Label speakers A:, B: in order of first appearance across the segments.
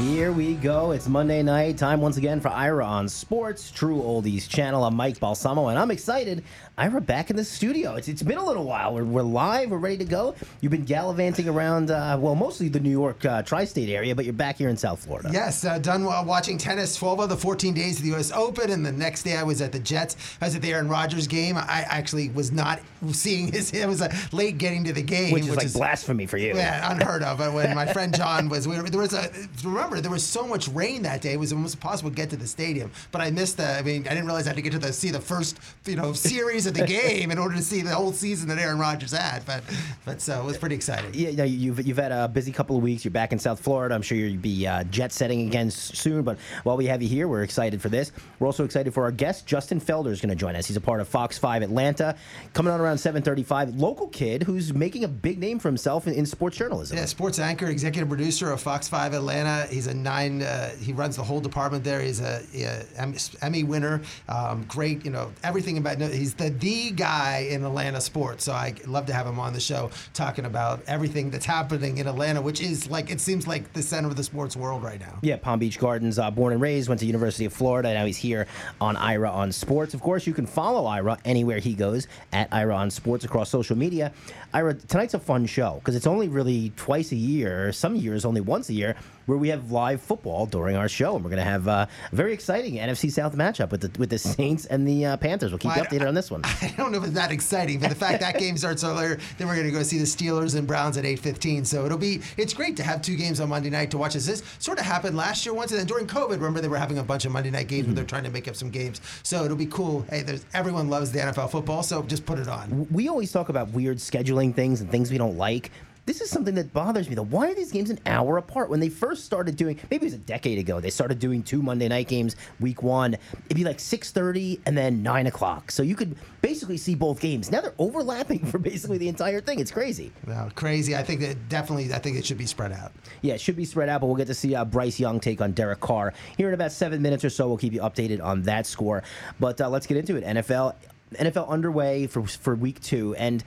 A: Here we go. It's Monday night. Time once again for Ira on Sports, True Oldies Channel. I'm Mike Balsamo, and I'm excited. Ira back in the studio. It's, it's been a little while. We're, we're live. We're ready to go. You've been gallivanting around, uh, well, mostly the New York uh, tri state area, but you're back here in South Florida.
B: Yes, uh, done watching tennis 12 of the 14 days of the U.S. Open, and the next day I was at the Jets. I was at the Aaron Rodgers game. I actually was not seeing his. It was uh, late getting to the game,
A: which is like blasphemy for you.
B: Yeah, unheard of. When my friend John was, we there was a. Remember, there was so much rain that day. It was almost impossible to get to the stadium. But I missed the. I mean, I didn't realize I had to get to the see the first, you know, series of the game in order to see the whole season that Aaron Rodgers had. But, but so it was pretty exciting.
A: Yeah, yeah you've you've had a busy couple of weeks. You're back in South Florida. I'm sure you'll be uh, jet setting again soon. But while we have you here, we're excited for this. We're also excited for our guest. Justin Felder is going to join us. He's a part of Fox Five Atlanta, coming on around 7:35. Local kid who's making a big name for himself in, in sports journalism.
B: Yeah, sports anchor, executive producer of Fox Five Atlanta. He's a nine. Uh, he runs the whole department there. He's a, a Emmy winner. Um, great, you know everything about. He's the the guy in Atlanta sports. So I love to have him on the show talking about everything that's happening in Atlanta, which is like it seems like the center of the sports world right now.
A: Yeah, Palm Beach Gardens, uh, born and raised, went to University of Florida. Now he's here on Ira on Sports. Of course, you can follow Ira anywhere he goes at Ira on Sports across social media. Ira, tonight's a fun show because it's only really twice a year. Some years only once a year where we have live football during our show, and we're going to have uh, a very exciting NFC South matchup with the with the Saints and the uh, Panthers. We'll keep well, you updated
B: I,
A: on this one.
B: I don't know if it's that exciting, but the fact that game starts earlier, then we're going to go see the Steelers and Browns at 8:15. So it'll be it's great to have two games on Monday night to watch. This, this sort of happened last year once, and then during COVID, remember they were having a bunch of Monday night games mm-hmm. where they're trying to make up some games. So it'll be cool. Hey, there's everyone loves the NFL football, so just put it on.
A: We always talk about weird scheduling things and things we don't like. This is something that bothers me though. Why are these games an hour apart? When they first started doing, maybe it was a decade ago, they started doing two Monday night games week one. It'd be like six thirty and then nine o'clock, so you could basically see both games. Now they're overlapping for basically the entire thing. It's crazy.
B: Well, crazy. I think that definitely. I think it should be spread out.
A: Yeah, it should be spread out, but we'll get to see uh, Bryce Young take on Derek Carr here in about seven minutes or so. We'll keep you updated on that score. But uh, let's get into it. NFL NFL underway for for week two and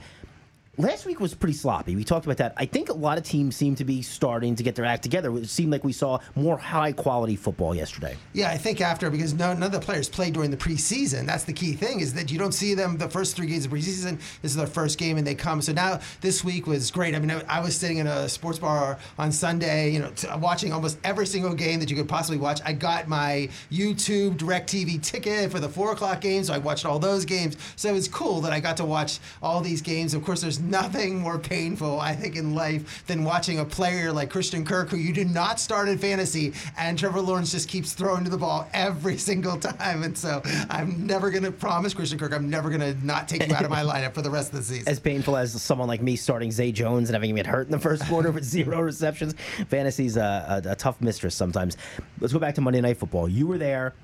A: last week was pretty sloppy. We talked about that. I think a lot of teams seem to be starting to get their act together. It seemed like we saw more high quality football yesterday.
B: Yeah, I think after because none of the players played during the preseason. That's the key thing is that you don't see them the first three games of preseason. This is their first game and they come. So now this week was great. I mean, I was sitting in a sports bar on Sunday, you know, watching almost every single game that you could possibly watch. I got my YouTube DirecTV ticket for the four o'clock games, so I watched all those games. So it was cool that I got to watch all these games. Of course, there's nothing more painful, I think, in life than watching a player like Christian Kirk, who you did not start in fantasy, and Trevor Lawrence just keeps throwing to the ball every single time. And so I'm never going to promise Christian Kirk, I'm never going to not take him out of my lineup for the rest of the season.
A: As painful as someone like me starting Zay Jones and having him get hurt in the first quarter with zero receptions, fantasy's a, a, a tough mistress sometimes. Let's go back to Monday Night Football. You were there,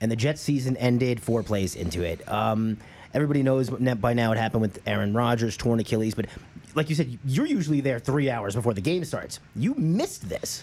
A: and the Jets season ended four plays into it. Um, Everybody knows by now what happened with Aaron Rodgers, torn Achilles. But like you said, you're usually there three hours before the game starts. You missed this.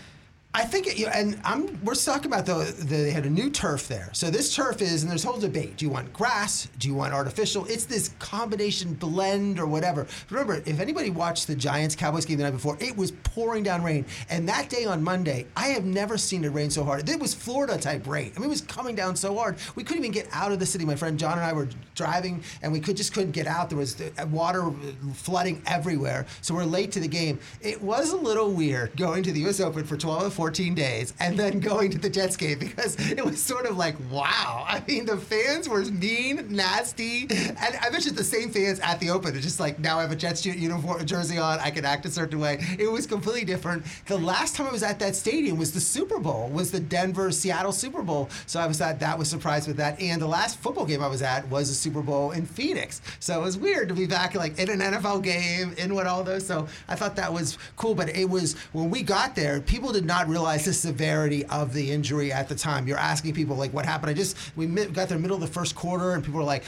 B: I think, you know, and I'm, we're talking about the, the, they had a new turf there. So this turf is, and there's a whole debate. Do you want grass? Do you want artificial? It's this combination blend or whatever. Remember, if anybody watched the Giants Cowboys game the night before, it was pouring down rain. And that day on Monday, I have never seen it rain so hard. It was Florida type rain. I mean, it was coming down so hard. We couldn't even get out of the city. My friend John and I were driving, and we could just couldn't get out. There was uh, water uh, flooding everywhere. So we're late to the game. It was a little weird going to the U.S. Open for 12 or 14 days and then going to the Jets game because it was sort of like, wow. I mean, the fans were mean, nasty. And I mentioned the same fans at the Open. It's just like, now I have a Jets uniform jersey on. I can act a certain way. It was completely different. The last time I was at that stadium was the Super Bowl, was the Denver Seattle Super Bowl. So I was at that, was surprised with that. And the last football game I was at was the Super Bowl in Phoenix. So it was weird to be back like in an NFL game, in what all those. So I thought that was cool. But it was, when we got there, people did not realize the severity of the injury at the time. You're asking people like, what happened? I just we got there middle of the first quarter, and people were like,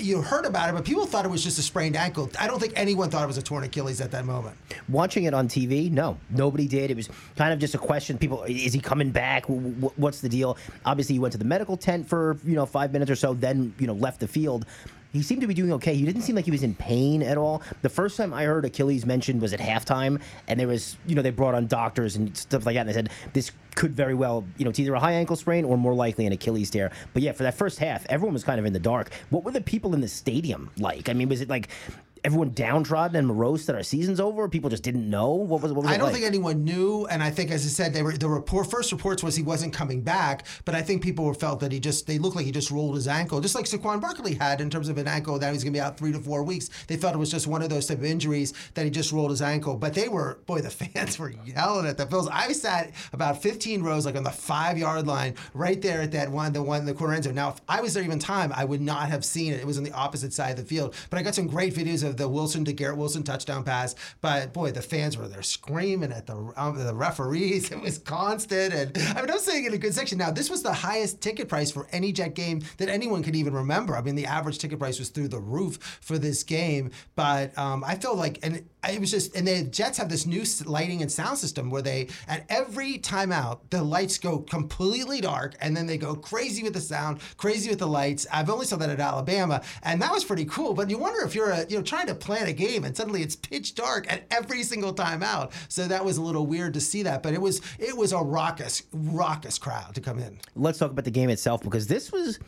B: you heard about it, but people thought it was just a sprained ankle. I don't think anyone thought it was a torn Achilles at that moment.
A: Watching it on TV, no, nobody did. It was kind of just a question. People, is he coming back? What's the deal? Obviously, he went to the medical tent for you know five minutes or so, then you know left the field. He seemed to be doing okay. He didn't seem like he was in pain at all. The first time I heard Achilles mentioned was at halftime, and there was, you know, they brought on doctors and stuff like that, and they said this could very well, you know, it's either a high ankle sprain or more likely an Achilles tear. But yeah, for that first half, everyone was kind of in the dark. What were the people in the stadium like? I mean, was it like everyone downtrodden and morose that our season's over? People just didn't know what was. What was
B: I don't
A: like?
B: think anyone knew, and I think, as I said, they were the report first reports was he wasn't coming back, but I think people were felt that he just they looked like he just rolled his ankle, just like Saquon Barkley had in terms of an ankle that he was going to be out three to four weeks. They felt it was just one of those type of injuries that he just rolled his ankle, but they were boy, the fans were yelling at the Bills. I sat about 15 rows, like on the five yard line, right there at that one, the one the corner end zone. Now, if I was there even time, I would not have seen it. It was on the opposite side of the field, but I got some great videos of the Wilson to Garrett Wilson touchdown pass. But boy, the fans were there screaming at the um, the referees. It was constant, and I mean, I'm saying in a good section. Now, this was the highest ticket price for any Jet game that anyone could even remember. I mean, the average ticket price was through the roof for this game. But um, I felt like, and it was just, and the Jets have this new lighting and sound system where they, at every timeout, the lights go completely dark, and then they go crazy with the sound, crazy with the lights. I've only saw that at Alabama, and that was pretty cool. But you wonder if you're, a, you know, trying to plan a game and suddenly it's pitch dark at every single time out. So that was a little weird to see that, but it was it was a raucous raucous crowd to come in.
A: Let's talk about the game itself because this was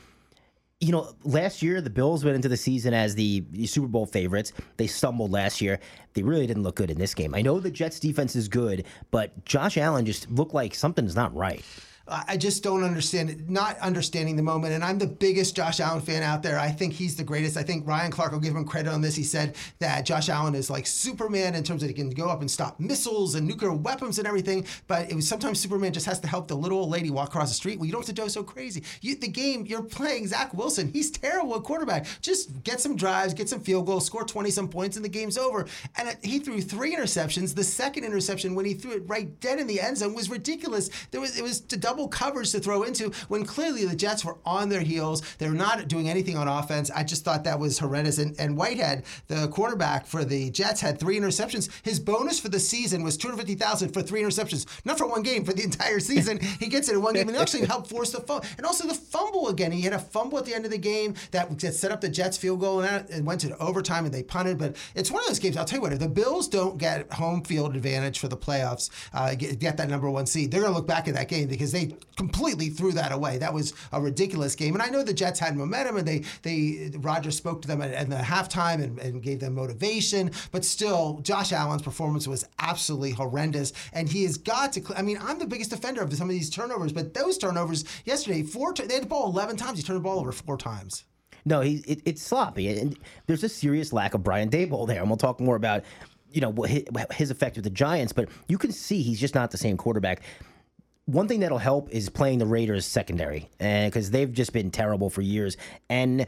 A: you know, last year the Bills went into the season as the Super Bowl favorites. They stumbled last year. They really didn't look good in this game. I know the Jets defense is good, but Josh Allen just looked like something's not right.
B: I just don't understand it, not understanding the moment. And I'm the biggest Josh Allen fan out there. I think he's the greatest. I think Ryan Clark will give him credit on this. He said that Josh Allen is like Superman in terms of he can go up and stop missiles and nuclear weapons and everything. But it was sometimes Superman just has to help the little old lady walk across the street. Well, you don't have to go so crazy. You, the game, you're playing Zach Wilson. He's terrible at quarterback. Just get some drives, get some field goals, score 20 some points, and the game's over. And he threw three interceptions. The second interception, when he threw it right dead in the end zone, was ridiculous. There was it was to double double coverage to throw into when clearly the Jets were on their heels. They're not doing anything on offense. I just thought that was horrendous. And, and Whitehead, the quarterback for the Jets, had three interceptions. His bonus for the season was 250000 for three interceptions, not for one game, for the entire season. he gets it in one game and it actually helped force the fumble. And also the fumble again. He had a fumble at the end of the game that set up the Jets field goal and it went to overtime and they punted. But it's one of those games, I'll tell you what, if the Bills don't get home field advantage for the playoffs, uh, get, get that number one seed, they're going to look back at that game because they completely threw that away. That was a ridiculous game. And I know the Jets had momentum, and they they Rodgers spoke to them at, at the halftime and, and gave them motivation. But still, Josh Allen's performance was absolutely horrendous, and he has got to. I mean, I'm the biggest defender of some of these turnovers, but those turnovers yesterday, four they had the ball 11 times. He turned the ball over four times.
A: No, he it, it's sloppy, and there's a serious lack of Brian Daboll there, and we'll talk more about you know his effect with the Giants. But you can see he's just not the same quarterback one thing that'll help is playing the Raiders secondary, because they've just been terrible for years. And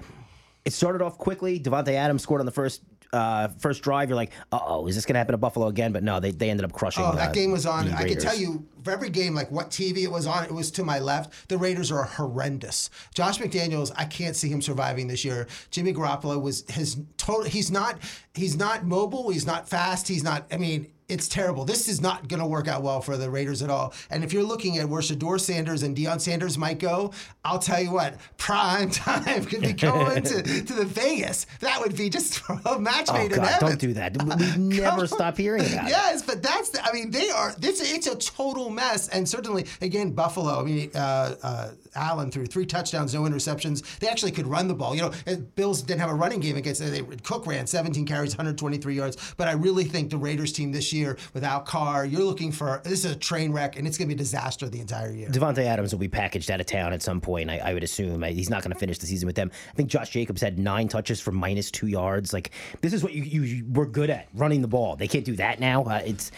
A: it started off quickly. Davante Adams scored on the first uh, first drive. You're like, uh oh, is this going to happen to Buffalo again? But no, they, they ended up crushing.
B: Oh, that
A: uh,
B: game was on. I can tell you for every game, like what TV it was on, it was to my left. The Raiders are horrendous. Josh McDaniels, I can't see him surviving this year. Jimmy Garoppolo was his total. He's not. He's not mobile. He's not fast. He's not. I mean it's terrible. This is not going to work out well for the Raiders at all. And if you're looking at where Shedeur Sanders and Deion Sanders might go, I'll tell you what, prime time could be going to, to the Vegas. That would be just a match
A: oh,
B: made
A: God,
B: in heaven.
A: Don't do that. We never stop hearing about
B: yes, it. But that's, the, I mean, they are, this, it's a total mess. And certainly, again, Buffalo, I mean, uh, uh, Allen threw three touchdowns, no interceptions. They actually could run the ball. You know, Bills didn't have a running game against, they, Cook ran 17 carries, 123 yards. But I really think the Raiders team this year, year without Carr. You're looking for this is a train wreck, and it's going to be a disaster the entire year.
A: Davante Adams will be packaged out of town at some point. I, I would assume he's not going to finish the season with them. I think Josh Jacobs had nine touches for minus two yards. Like this is what you, you, you were good at running the ball. They can't do that now. Uh, it's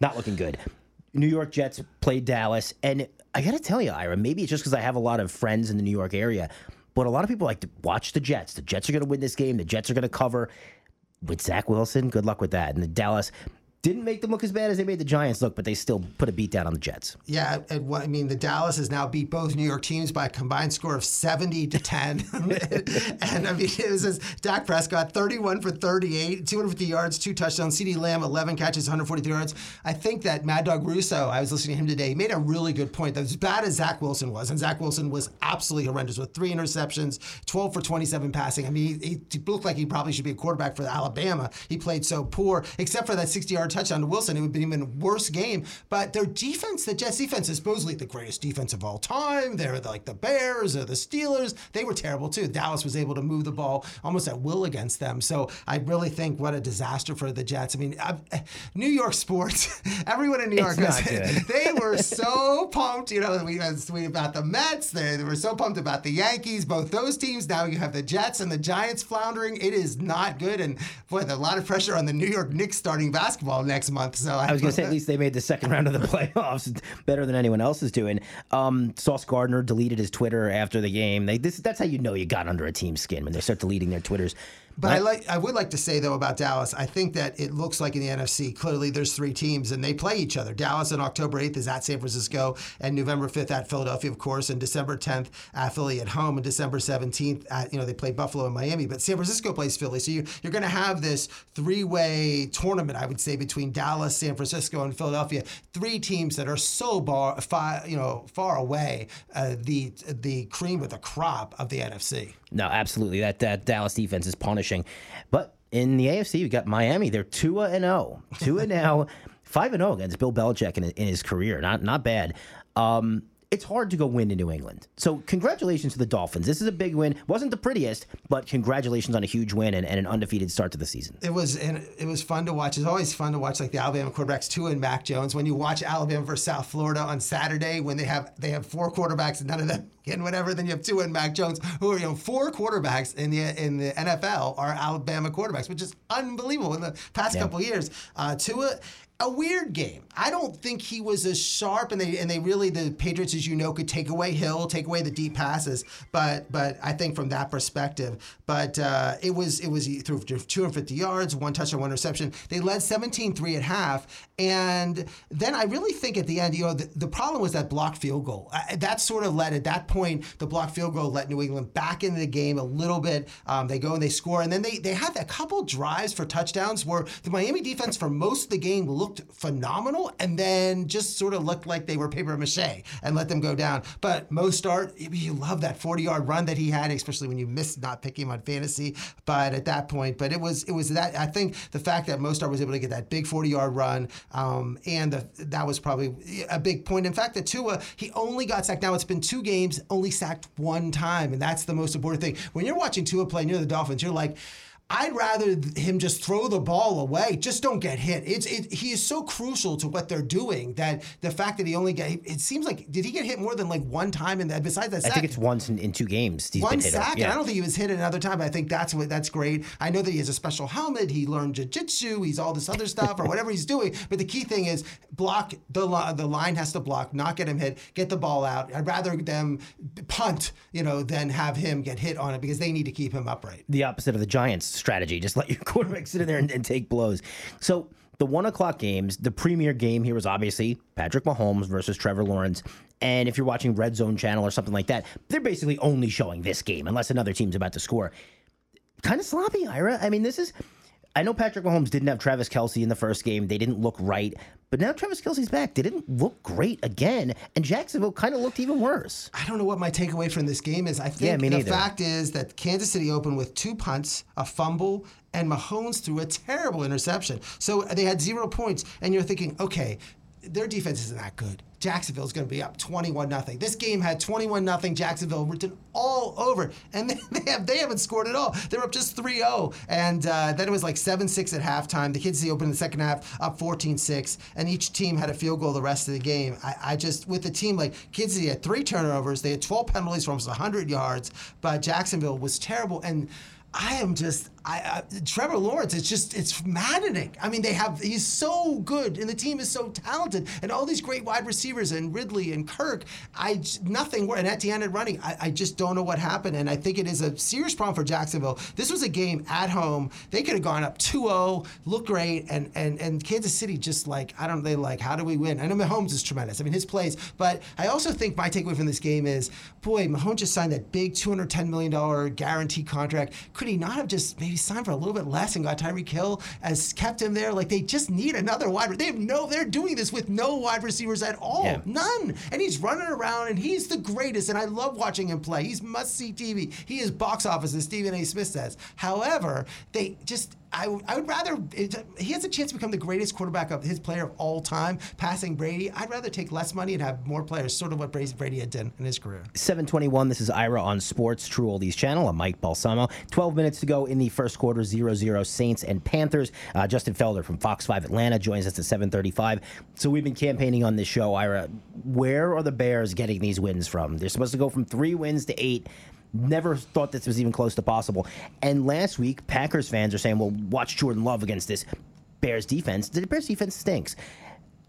A: not looking good. New York Jets played Dallas, and I got to tell you, Ira, maybe it's just because I have a lot of friends in the New York area. But a lot of people like to watch the Jets. The Jets are going to win this game. The Jets are going to cover with Zach Wilson. Good luck with that. And the Dallas, Didn't make them look as bad as they made the Giants look, but they still put a beat down on the Jets.
B: Yeah, and what, I mean, the Dallas has now beat both New York teams by a combined score of 70 to 10. and I mean, it was just Dak Prescott, 31 for 38, 250 yards, two touchdowns. CeeDee Lamb, 11 catches, 143 yards. I think that Mad Dog Russo, I was listening to him today, made a really good point that as bad as Zach Wilson was, and Zach Wilson was absolutely horrendous with three interceptions, 12 for 27 passing. I mean, he, he looked like he probably should be a quarterback for Alabama. He played so poor, except for that 60 yard touchdown to Wilson. It would have been even worse game. But their defense, the Jets defense, is supposedly the greatest defense of all time. They're like the Bears or the Steelers. They were terrible too. Dallas was able to move the ball almost at will against them. So I really think what a disaster for the Jets. I mean, I, New York sports, everyone in New York,
A: It's not good.
B: they were so pumped. You know, we had tweet about the Mets. They, they were so pumped about the Yankees. Both those teams. Now you have the Jets and the Giants floundering. It is not good. And boy, a lot of pressure on the New York Knicks starting basketball next month. So
A: I was going to say at least they made the second round of the playoffs better than anyone else is doing. Um, Sauce Gardner deleted his Twitter after the game. They, this, that's how you know you got under a team's skin when they start deleting their Twitters.
B: But I like I would like to say though about Dallas, I think that it looks like in the NFC, clearly there's three teams and they play each other. Dallas on October 8th is at San Francisco and November 5th at Philadelphia, of course, and December 10th at Philly at home and December 17th at you know they play Buffalo and Miami, but San Francisco plays Philly. So you, you're going to have this three-way tournament, I would say, between Dallas, San Francisco, and Philadelphia. Three teams that are so bar, far, you know, far away, uh, the the cream of the crop of the NFC.
A: No, absolutely. That that Dallas defense is punishing. But in the AFC, we got Miami. They're two and zero, two and now, five and zero against Bill Belichick in, in his career. Not not bad. Um, it's hard to go win in New England. So congratulations to the Dolphins. This is a big win. wasn't the prettiest, but congratulations on a huge win and, and an undefeated start to the season.
B: It was and it was fun to watch. It's always fun to watch like the Alabama quarterbacks too and Mac Jones. When you watch Alabama versus South Florida on Saturday, when they have they have four quarterbacks and none of them getting whatever, then you have two and Mac Jones, who are you know four quarterbacks in the in the NFL are Alabama quarterbacks, which is unbelievable in the past
A: Yeah.
B: couple years. Uh, Tua. A weird game. I don't think he was as sharp, and they and they really the Patriots, as you know, could take away Hill, take away the deep passes. But but I think from that perspective, but uh, it was it was threw 250 yards, one touchdown, one reception. They led 17-3 at half, and then I really think at the end, you know, the, the problem was that blocked field goal. Uh, that sort of led at that point, the blocked field goal let New England back into the game a little bit. Um, they go and they score, and then they they had a couple drives for touchdowns where the Miami defense for most of the game looked phenomenal, and then just sort of looked like they were paper mache and let them go down. But Mostert, you love that 40 yard run that he had, especially when you missed not picking him on fantasy. But at that point, but it was it was that I think the fact that Mostert was able to get that big 40 yard run, um, and the, that was probably a big point. In fact, that Tua he only got sacked. Now it's been two games, only sacked one time, and that's the most important thing. When you're watching Tua play near the Dolphins, you're like. I'd rather him just throw the ball away. Just don't get hit. It's it, he is so crucial to what they're doing that the fact that he only got it seems like did he get hit more than like one time in that besides that
A: I think it's once in, in two games he's
B: one
A: been hit.
B: sack,
A: Yeah.
B: I don't think he was hit another time. I think that's what that's great. I know that he has a special helmet. He learned jujitsu. He's all this other stuff or whatever he's doing. But the key thing is block the the line has to block, not get him hit, get the ball out. I'd rather them punt, you know, than have him get hit on it because they need to keep him upright.
A: the opposite of the Giants' strategy. Just let your quarterback sit in there and, and take blows. So the one o'clock games, the premier game here was obviously Patrick Mahomes versus Trevor Lawrence. And if you're watching Red Zone Channel or something like that, they're basically only showing this game unless another team's about to score. Kind of sloppy, Ira. I mean, this is. I know Patrick Mahomes didn't have Travis Kelce in the first game. They didn't look right. But now Travis Kelce's back. They didn't look great again. And Jacksonville kind of looked even worse.
B: I don't know what my takeaway from this game is. I think
A: Yeah,
B: the
A: neither.
B: fact is that Kansas City opened with two punts, a fumble, and Mahomes threw a terrible interception. So they had zero points, and you're thinking, okay, their defense isn't that good. Jacksonville's going to be up 21 nothing. This game had 21 nothing. Jacksonville written all over, and they, they have they haven't scored at all. They're up just 3-0, and uh, then it was like 7-6 at halftime. The Kansas City opened in the second half up 14-6, and each team had a field goal the rest of the game. I, I just with the team like Kansas City had three turnovers. They had 12 penalties for almost 100 yards, but Jacksonville was terrible and. I am just I, I, Trevor Lawrence. It's just it's maddening. I mean, they have he's so good, and the team is so talented, and all these great wide receivers, and Ridley and Kirk. I nothing and Etienne and running. I, I just don't know what happened, and I think it is a serious problem for Jacksonville. This was a game at home. They could have gone up 2-0, look great, and and and Kansas City just like I don't. They like how do we win? I know Mahomes is tremendous. I mean his plays, but I also think my takeaway from this game is, boy, Mahomes just signed that big 210 million dollar guarantee contract. Could he not have just maybe signed for a little bit less and got Tyreek Hill as kept him there? Like they just need another wide. Receiver. They have no. They're doing this with no wide receivers at all.
A: Yeah.
B: None. And he's running around and he's the greatest. And I love watching him play. He's must see TV. He is box office, as Stephen A. Smith says. However, they just I, would- I would rather it, he has a chance to become the greatest quarterback of his player of all time, passing Brady. I'd rather take less money and have more players, sort of what Brady Brady had done in his career.
A: 721. This is Ira on Sports True Oldies channel. I'm Mike Balsamo. 12 minutes to go in the first quarter. 0-0 Saints and Panthers. Uh, Justin Felder from Fox 5 Atlanta joins us at 735. So we've been campaigning on this show, Ira. Where are the Bears getting these wins from? They're supposed to go from three wins to eight. Never thought this was even close to possible. And last week, Packers fans are saying, well, watch Jordan Love against this Bears defense. The Bears defense stinks.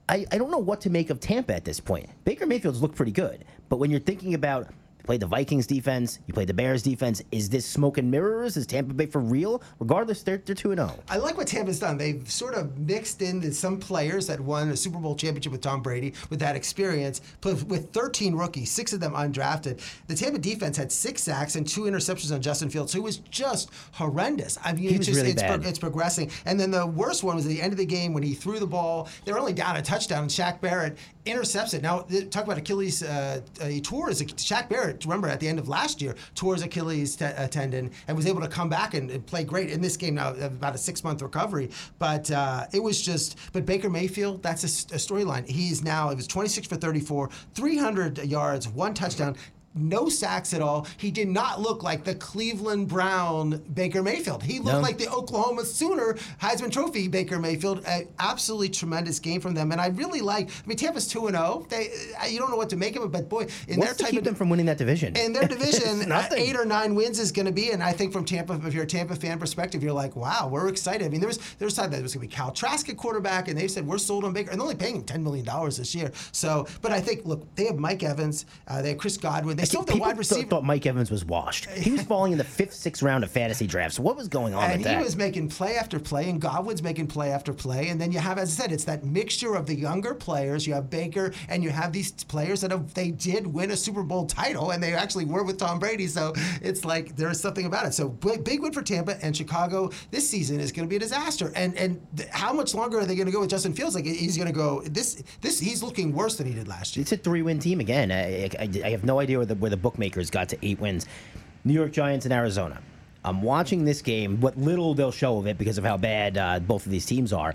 A: I, I don't know what to make of Tampa at this point. Baker Mayfield's looked pretty good, but when you're thinking about you play the Vikings defense, you play the Bears defense, is this smoke and mirrors? Is Tampa Bay for real? Regardless, they're they're two and oh. zero.
B: I like what Tampa's done. They've sort of mixed in some players that won a Super Bowl championship with Tom Brady with that experience, with 13 rookies, six of them undrafted. The Tampa defense had six sacks and two interceptions on Justin Fields, who was just horrendous. I mean, it's just
A: really
B: it's,
A: bad.
B: it's progressing. And then the worst one was at the end of the game when he threw the ball. They were only down a touchdown, and Shaq Barrett intercepts it. Now, talk about Achilles. Uh, uh, he tore his Shaq Barrett. Remember at the end of last year, tore his Achilles te- uh, tendon and was able to come back and, and play great in this game. Now, about a six month recovery, but uh, it was just. But Baker Mayfield, that's a storyline. He's now it was 26 for 34, 300 yards, one touchdown no sacks at all. He did not look like the Cleveland Brown Baker Mayfield. He looked
A: No.
B: like the Oklahoma Sooner Heisman Trophy Baker Mayfield. A absolutely tremendous game from them, and I really like. I mean, Tampa's two and zero. They, uh, you don't know what to make of it, but boy, in
A: What's
B: their
A: to
B: type
A: keep
B: of
A: them from winning that division?
B: in their division, uh, eight or nine wins is going to be. And I think from Tampa, if you're a Tampa fan perspective, you're like, wow, we're excited. I mean, there was there was time that it was going to be Kyle Trask at quarterback, and they said we're sold on Baker, and they're only paying him ten million dollars this year. So, but I think look, they have Mike Evans, uh, they have Chris Godwin, they still have the
A: People
B: wide
A: th-
B: receiver.
A: thought Mike Evans was washed. He was falling in the fifth, sixth round of fantasy drafts. What was going on
B: and he
A: that?
B: was making play after play, and Godwin's making play after play. And then you have, as I said, it's that mixture of the younger players. You have Baker, and you have these players that have they did win a Super Bowl title, and they actually were with Tom Brady. So it's like there's something about it. So big, big win for Tampa and Chicago this season is going to be a disaster. And and th- how much longer are they going to go with Justin Fields? Like he's going to go this this he's looking worse than he did last year.
A: It's a three-win team again. I, I, I have no idea where the, where the bookmakers got to eight wins. New York Giants and Arizona. I'm watching this game. What little they'll show of it because of how bad uh, both of these teams are.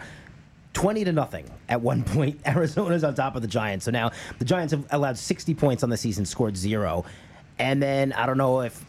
A: 20 to nothing at one point. Arizona's on top of the Giants. So now the Giants have allowed 60 points on the season, scored zero. And then I don't know if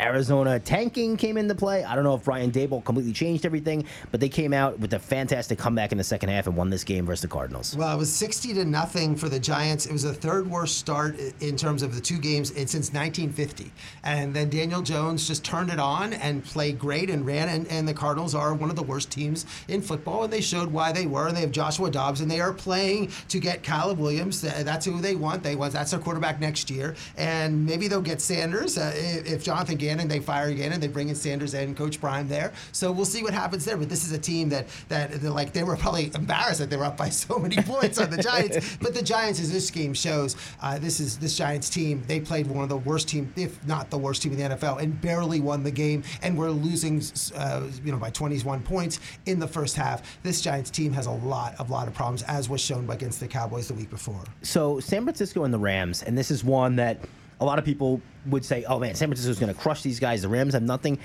A: Arizona tanking came into play. I don't know if Brian Daboll completely changed everything, but they came out with a fantastic comeback in the second half and won this game versus the Cardinals.
B: Well, it was 60 to nothing for the Giants. It was the third worst start in terms of the two games since 1950. And then Daniel Jones just turned it on and played great and ran. And, and the Cardinals are one of the worst teams in football, and they showed why they were. And they have Joshua Dobbs, and they are playing to get Caleb Williams. That's who they want. They want that's their quarterback next year. And maybe they'll get Sanders uh, if, if Jonathan Gannon they fire again and they bring in Sanders and Coach Prime there. So we'll see what happens there. But this is a team that that like they were probably embarrassed that they were up by so many points on the Giants. But the Giants, as this game shows, uh, this is this Giants team. They played one of the worst team, if not the worst team in the NFL, and barely won the game. And we're losing, uh, you know, by 21 points in the first half. This Giants team has a lot of lot of problems, as was shown against the Cowboys the week before.
A: So San Francisco and the Rams, and this is one that a lot of people would say, "Oh man, San Francisco's going to crush these guys." The Rams have nothing.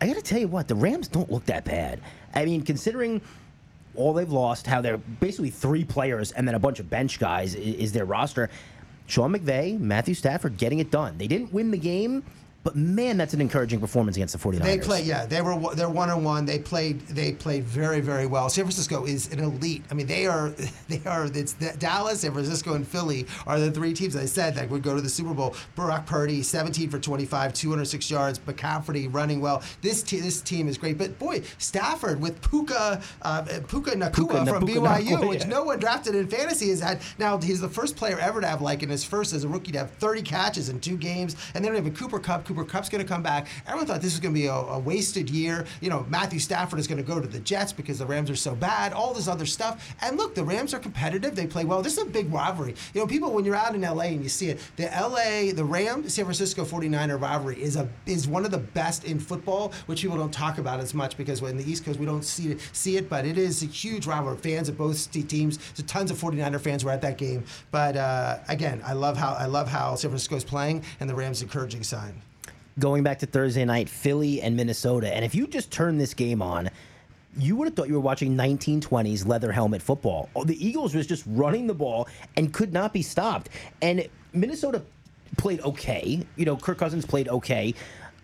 A: I got to tell you what, the Rams don't look that bad. I mean, considering all they've lost, how they're basically three players and then a bunch of bench guys is, is their roster. Sean McVay, Matthew Stafford getting it done. They didn't win the game, But man, that's an encouraging performance against the 49ers.
B: They play, yeah. They were they're one on one. They played they played very very well. San Francisco is an elite. I mean, they are they are. It's Dallas, San Francisco, and Philly are the three teams I said that would go to the Super Bowl. Brock Purdy, 17 for 25, 206 yards. McCaffrey running well. This te- this team is great. But boy, Stafford with Puka uh, Puka Nacua
A: Puka
B: from
A: Puka
B: BYU,
A: Nacua,
B: which
A: yeah.
B: no one drafted in fantasy has had. Now he's the first player ever to have like in his first as a rookie to have 30 catches in two games, and then we have a Cooper Kupp. Cooper Kupp's going to come back. Everyone thought this was going to be a, a wasted year. You know, Matthew Stafford is going to go to the Jets because the Rams are so bad. All this other stuff, and look, the Rams are competitive. They play well. This is a big rivalry. You know, people when you're out in LA and you see it, the LA, the Ram, San Francisco 49er rivalry is a is one of the best in football, which people don't talk about as much because in the East Coast we don't see it, see it, but it is a huge rivalry. Fans of both teams, so tons of 49er fans were at that game. But uh, again, I love how I love how San Francisco is playing, and the Rams encouraging sign.
A: Going back to Thursday night, Philly and Minnesota. And if you just turn this game on, you would have thought you were watching 1920s leather helmet football. Oh, The Eagles was just running the ball and could not be stopped. And Minnesota played okay. You know, Kirk Cousins played okay.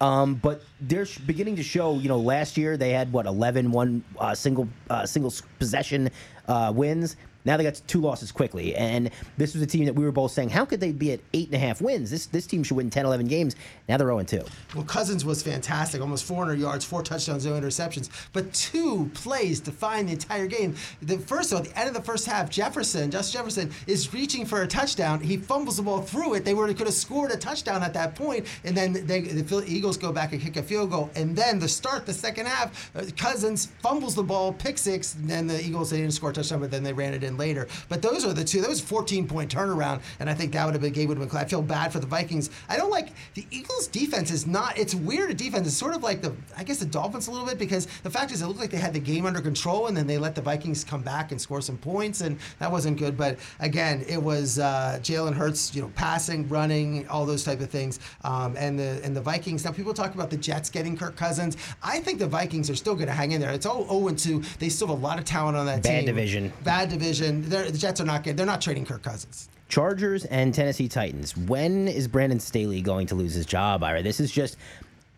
A: Um, but they're beginning to show. You know, last year they had what 11 one uh, single uh, single possession uh, wins. Now they got two losses quickly, and this was a team that we were both saying, how could they be at eight and a half wins? This this team should win 10, 11 games. Now they're 0 2.
B: Well, Cousins was fantastic, almost 400 yards, four touchdowns, no interceptions, but two plays defined the entire game. The first all, at the end of the first half, Jefferson, Justin Jefferson, is reaching for a touchdown. He fumbles the ball through it. They would could have scored a touchdown at that point. point, and then they, the Eagles go back and kick a field goal. And then the start, the second half, uh, Cousins fumbles the ball, pick six, and then the Eagles they didn't score a touchdown, but then they ran it in later. But those are the two. That was 14 point turnaround, and I think that would have been game would have been. I feel bad for the Vikings. I don't like the Eagles' defense. Is not. It's weird. A defense. It's sort of like the. I guess the Dolphins a little bit because the fact is it looked like they had the game under control, and then they let the Vikings come back and score some points, and that wasn't good. But again, it was uh, Jalen Hurts, you know, passing, running, all those type of things, um, and the and the Vikings. Now people talk about the Jets getting Kirk Cousins. I think the Vikings are still going to hang in there. It's all 0 2. They still have a lot of talent on that
A: Bad
B: team.
A: division.
B: Bad division. They're, the Jets are not good. They're not trading Kirk Cousins.
A: Chargers and Tennessee Titans. When is Brandon Staley going to lose his job, Ira? This is just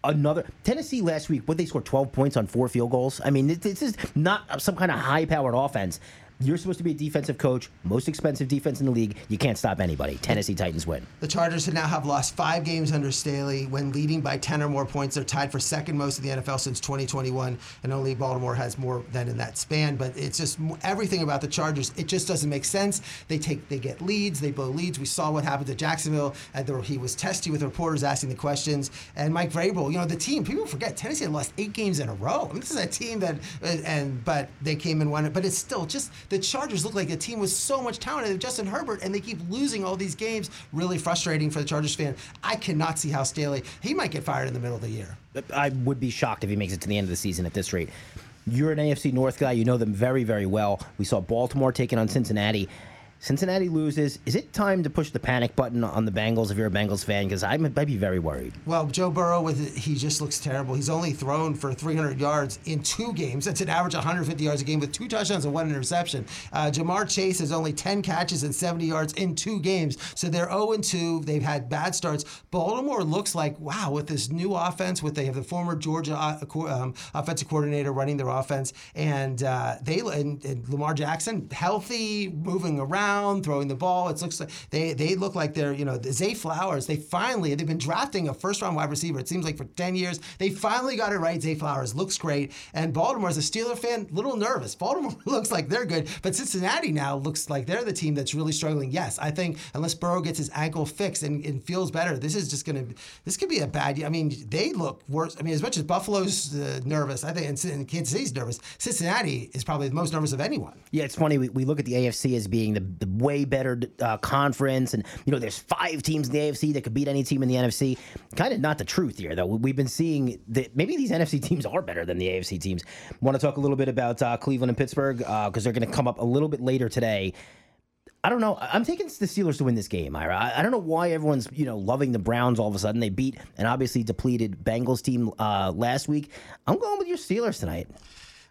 A: another Tennessee last week. What they scored 12 points on four field goals. I mean, this is not some kind of high-powered offense. You're supposed to be a defensive coach, most expensive defense in the league. You can't stop anybody. Tennessee Titans win.
B: The Chargers have now have lost five games under Staley when leading by 10 or more points. They're tied for second most in the NFL since 2021, and only Baltimore has more than in that span. But it's just everything about the Chargers. It just doesn't make sense. They take, they get leads, they blow leads. We saw what happened to Jacksonville. And there, he was testy with reporters asking the questions. And Mike Vrabel, you know, the team. People forget Tennessee had lost eight games in a row. I mean, this is a team that, and but they came and won it. But it's still just the Chargers look like a team with so much talent. Have Justin Herbert, and they keep losing all these games. Really frustrating for the Chargers fan. I cannot see how Staley. He might get fired in the middle of the year.
A: I would be shocked if he makes it to the end of the season at this rate. You're an AFC North guy. You know them very, very well. We saw Baltimore taking on Cincinnati. Cincinnati loses. Is it time to push the panic button on the Bengals if you're a Bengals fan? Because I'd be very worried.
B: Well, Joe Burrow with he just looks terrible. He's only thrown for 300 yards in two games. That's an average 150 yards a game with two touchdowns and one interception. Uh, Ja'Marr Chase has only 10 catches and 70 yards in two games. So they're 0 2. They've had bad starts. Baltimore looks like wow with this new offense. With they have the former Georgia uh, um, offensive coordinator running their offense, and uh, they and, and Lamar Jackson healthy, moving around, throwing the ball. It looks like they they look like they're you know Zay Flowers. They finally they've been drafting a first round wide receiver. It seems like for 10 years they finally got it right. Zay Flowers looks great, and Baltimore as a Steeler fan, little nervous. Baltimore looks like they're good, but Cincinnati now looks like they're the team that's really struggling. Yes, I think unless Burrow gets his ankle fixed and, and feels better, this is just gonna this could be a bad. I mean, they look worse. I mean, as much as Buffalo's uh, nervous, I think, and, and Kansas City's nervous. Cincinnati is probably the most nervous of anyone.
A: Yeah, it's funny. We, we look at the AFC as being the, the way better uh, conference, and you know, there's five teams in the AFC that could beat any team in the NFC. Kind of not the truth here, though. We've been seeing that maybe these NFC teams are better than the AFC teams. Want to talk a little bit about uh, Cleveland and Pittsburgh because they're going to come up a little bit later today. I don't know. I'm taking the Steelers to win this game, Ira. I, I don't know why everyone's you know loving the Browns all of a sudden. They beat an obviously depleted Bengals team uh, last week. I'm going with your Steelers tonight.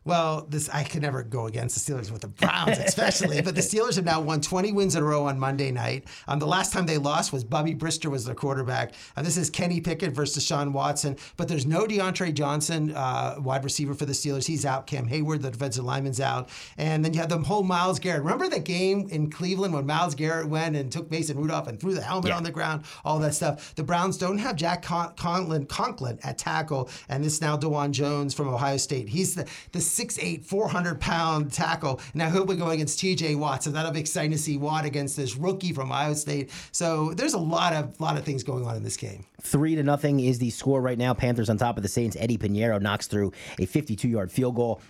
B: Well, this I could never go against the Steelers with the Browns, especially. but the Steelers have now won 20 wins in a row on Monday night. Um, the last time they lost was Bubby Brister was their quarterback. Uh, this is Kenny Pickett versus Deshaun Watson. But there's no DeAndre Johnson, uh, wide receiver for the Steelers. He's out. Cam Heyward, the defensive lineman's out. And then you have the whole Myles Garrett. Remember the game in Cleveland when Myles Garrett went and took Mason Rudolph and threw the helmet yeah. on the ground, all that stuff. The Browns don't have Jack Con- Conklin, Conklin at tackle, and this now Dawand Jones from Ohio State. He's the, the 6'8", 400 pound tackle. Now he'll be going against T.J. Watt, so that'll be exciting to see Watt against this rookie from Iowa State. So there's a lot of lot of things going on in this game.
A: Three to nothing is the score right now. Panthers on top of the Saints. Eddie Piñeiro knocks through a 52 yard field goal.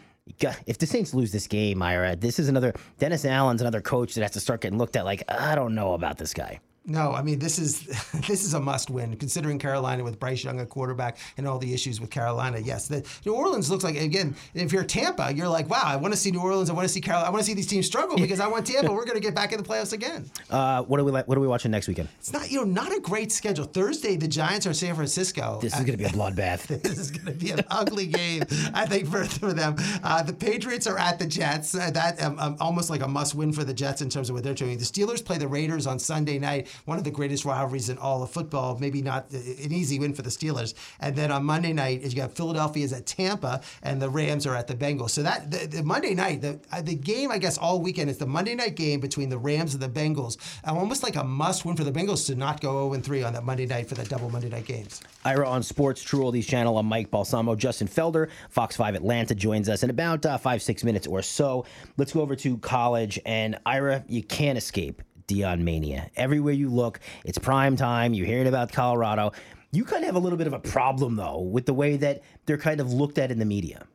A: If the Saints lose this game, Ira, this is another Dennis Allen's another coach that has to start getting looked at like I don't know about this guy.
B: No, I mean this is this is a must-win considering Carolina with Bryce Young at quarterback and all the issues with Carolina. Yes, the, New Orleans looks like again. If you're Tampa, you're like, wow, I want to see New Orleans. I want to see Carolina. I want to see these teams struggle because I want Tampa. We're going to get back in the playoffs again.
A: Uh, what are we What are we watching next weekend?
B: It's not you know not a great schedule. Thursday, the Giants are San Francisco.
A: This is going to be a bloodbath.
B: this is going to be an ugly game, I think, for, for them. Uh, the Patriots are at the Jets. Uh, that um, um, almost like a must-win for the Jets in terms of what they're doing. The Steelers play the Raiders on Sunday night. One of the greatest rivalries in all of football. Maybe not an easy win for the Steelers. And then on Monday night, you got Philadelphia is at Tampa, and the Rams are at the Bengals. So that the, the Monday night, the uh, the game I guess all weekend is the Monday night game between the Rams and the Bengals. Uh, almost like a must win for the Bengals to not go 0 3 on that Monday night for that double Monday night games.
A: Ira on Sports True Oldies channel. I'm Mike Balsamo. Justin Felder, Fox 5 Atlanta, joins us in about uh, five, six minutes or so. Let's go over to college. And Ira, you can't escape Deion mania. Everywhere you look, it's prime time. You're hearing about Colorado. You kind of have a little bit of a problem, though, with the way that they're kind of looked at in the media.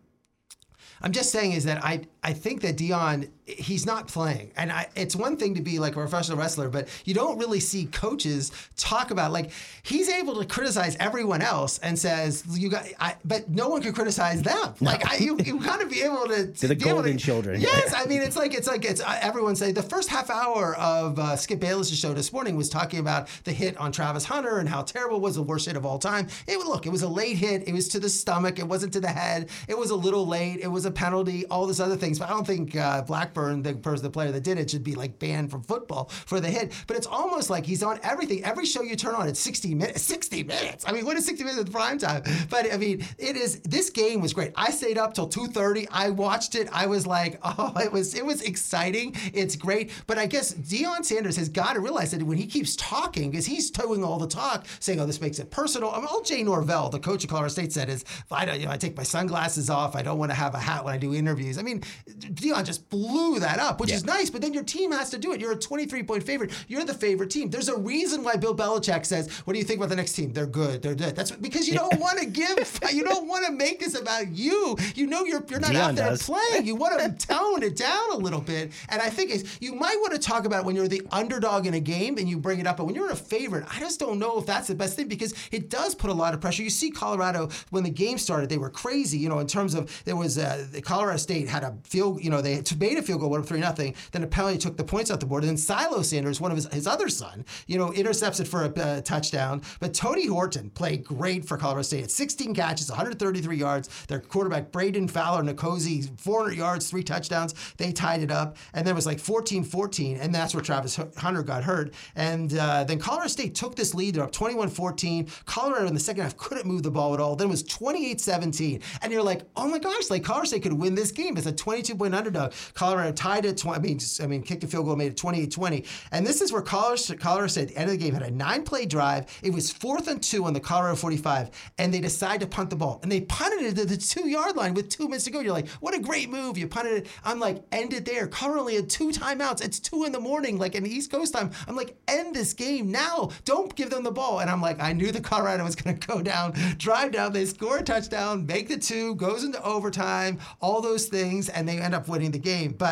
B: I'm just saying is that I I think that Deion he's not playing, and I, it's one thing to be like a professional wrestler, but you don't really see coaches talk about like he's able to criticize everyone else and says you got, I, but no one can criticize them. No. Like I, you you kind of be able to.
A: to the golden to, children.
B: Yes, I mean it's like it's like it's uh, everyone say the first half hour of uh, Skip Bayless' show this morning was talking about the hit on Travis Hunter and how terrible it was the worst hit of all time. It look, it was a late hit. It was to the stomach. It wasn't to the head. It was a little late. It was a penalty penalty, all this other things. But I don't think uh, Blackburn, the person, the player that did it, should be like banned from football for the hit. But it's almost like he's on everything. Every show you turn on, it's 60 minutes. 60 minutes. I mean, what is 60 minutes at prime time? But I mean, it is. This game was great. I stayed up till 2:30. I watched it. I was like, oh, it was it was exciting. It's great. But I guess Deion Sanders has got to realize that when he keeps talking, because he's doing all the talk, saying, oh, this makes it personal. I mean, all Jay Norvell, the coach of Colorado State, said is, I don't, you know, I take my sunglasses off. I don't want to have a hat when I do interviews. I mean, Deion just blew that up, which yeah. is nice, but then your team has to do it. You're a 23 point favorite. You're the favorite team. There's a reason why Bill Belichick says, What do you think about the next team? They're good. They're good. That's because you don't want to give, you don't want to make this about you. You know, you're, you're not Deion out there does. playing. You want to tone it down a little bit. And I think it's, you might want to talk about when you're the underdog in a game and you bring it up, but when you're a favorite, I just don't know if that's the best thing because it does put a lot of pressure. You see Colorado, when the game started, they were crazy, you know, in terms of there was, uh, Colorado State had a field, you know, they made a field goal, went up three nothing. Then a penalty took the points off the board. And then Shilo Sanders, one of his, his other son, you know, intercepts it for a uh, touchdown. But Tory Horton played great for Colorado State. At 16 catches, 133 yards. Their quarterback Brayden Fowler-Nicolosi, 400 yards, three touchdowns. They tied it up, and then it was like 14-14, and that's where Travis Hunter got hurt. And uh, then Colorado State took this lead. They're up 21-14. Colorado in the second half couldn't move the ball at all. Then it was 28-17, and you're like, oh my gosh, like Colorado State could win this game. It's a 22 point underdog. Colorado tied it. 20, I mean, I mean, kicked a field goal, made it 28-20. And this is where Colorado, Colorado State at the end of the game had a nine-play drive. It was fourth and two on the Colorado 45, and they decided to punt the ball. And they punted it to the two-yard line with two minutes to go. You're like, what a great move! You punted it. I'm like, end it there. Colorado only had two timeouts. It's two in the morning, like in East Coast time. I'm like, end this game now. Don't give them the ball. And I'm like, I knew the Colorado was going to go down, drive down. They score a touchdown, make the two, goes into overtime, all those things, and they end up winning the game. But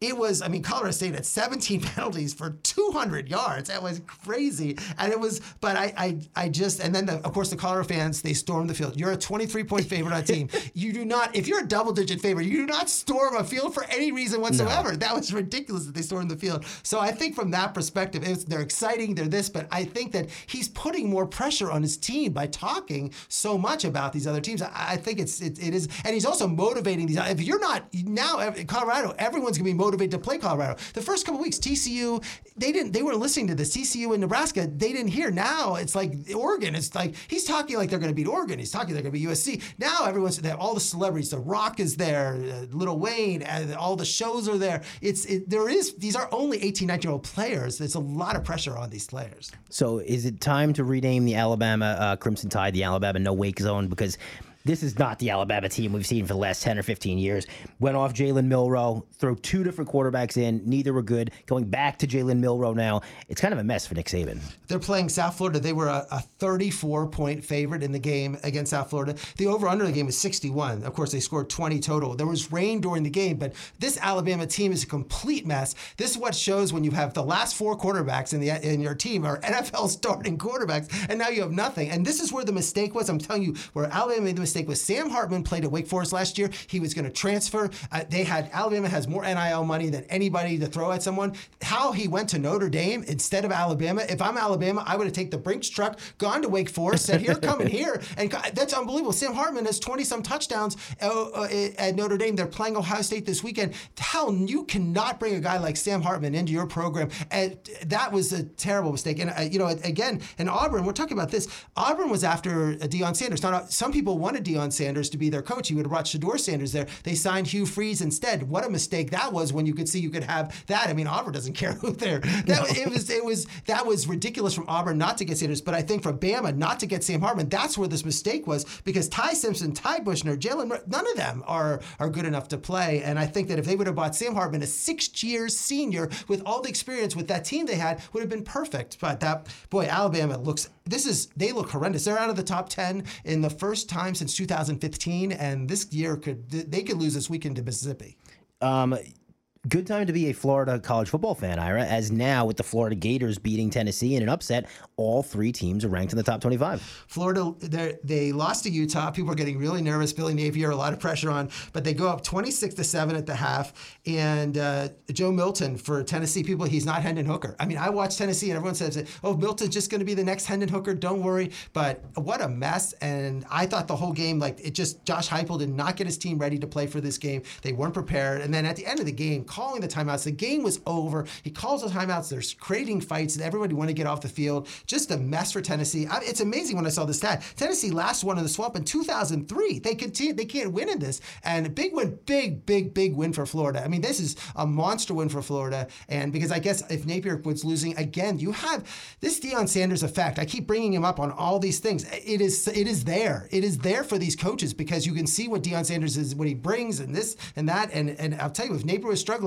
B: it was, I mean, Colorado State had 17 penalties for 200 yards. That was crazy. And it was, but I, I, I just, and then the, of course the Colorado fans, they stormed the field. You're a 23 point favorite on a team. You do not, if you're a double digit favorite, you do not storm a field for any reason whatsoever. No. That was ridiculous that they stormed the field. So I think from that perspective, they're exciting, they're this, but I think that he's putting more pressure on his team by talking so much about these other teams. I, I think it's, it, it is, and he's also motivating these. If you're not now, Colorado, everyone's going to be motivated to play Colorado. The first couple weeks, TCU, they didn't, they weren't listening to this. TCU in Nebraska, they didn't hear. Now it's like Oregon. It's like he's talking like they're going to beat Oregon. He's talking they're going to be USC. Now everyone's there. All the celebrities, The Rock is there, uh, Lil Wayne, all the shows are there. It's it, there is. These are only 18, 19 year old players. There's a lot of pressure on these players.
A: So is it time to rename the Alabama uh, Crimson Tide the Alabama No Wake Zone because this is not the Alabama team we've seen for the last 10 or 15 years. Went off Jalen Milroe, throw two different quarterbacks in. Neither were good. Going back to Jalen Milroe now, it's kind of a mess for Nick Saban.
B: They're playing South Florida. They were a, a 34 point favorite in the game against South Florida. The over under the game was 61. Of course, they scored 20 total. There was rain during the game, but this Alabama team is a complete mess. This is what shows when you have the last four quarterbacks in the in your team are NFL starting quarterbacks, and now you have nothing. And this is where the mistake was. I'm telling you, where Alabama made the mistake was Sam Hartman played at Wake Forest last year. He was going to transfer. Uh, they had Alabama has more NIL money than anybody to throw at someone. How he went to Notre Dame instead of Alabama. If I'm Alabama, I would have taken the Brinks truck, gone to Wake Forest, said, "Here, come in here," and that's unbelievable. Sam Hartman has 20 some touchdowns uh, uh, at Notre Dame. They're playing Ohio State this weekend. How you cannot bring a guy like Sam Hartman into your program? And that was a terrible mistake. And uh, you know, again, in Auburn, we're talking about this. Auburn was after Deion Sanders. Now, some people wanted Deion Sanders to be their coach. He would have brought Shedeur Sanders there. They signed Hugh Freeze instead. What a mistake that was when you could see you could have that. I mean, Auburn doesn't care who they're. That it was it was that was ridiculous from Auburn not to get Sanders, but I think from Bama not to get Sam Hartman. That's where this mistake was because Ty Simpson, Ty Buchner, Jalen, none of them are are good enough to play. And I think that if they would have bought Sam Hartman, a six-year senior with all the experience with that team they had, would have been perfect. But that boy, Alabama looks. This is they look horrendous. They're out of the top ten in the first time since 2015, and this year could they could lose this weekend to Mississippi.
A: Um, Good time to be a Florida college football fan, Ira, as now with the Florida Gators beating Tennessee in an upset, all three teams are ranked in the top 25.
B: Florida, they lost to Utah. People are getting really nervous. Billy Napier, a lot of pressure on, but they go up 26 to 7 at the half. And uh, Joe Milton for Tennessee people, he's not Hendon Hooker. I mean, I watch Tennessee and everyone says, oh, Milton's just going to be the next Hendon Hooker. Don't worry. But what a mess. And I thought the whole game, like, it just, Josh Heupel did not get his team ready to play for this game. They weren't prepared. And then at the end of the game, calling the timeouts. The game was over. He calls the timeouts. There's creating fights, and everybody want to get off the field. Just a mess for Tennessee. I, it's amazing when I saw the stat. Tennessee last won in the swamp in 2003. They continue. They can't win in this. And big win, big, big, big win for Florida. I mean, this is a monster win for Florida. And because I guess if Napier was losing again, you have this Deion Sanders effect. I keep bringing him up on all these things. It is it is there. It is there for these coaches because you can see what Deion Sanders is, what he brings, and this and that. And and I'll tell you, if Napier was struggling,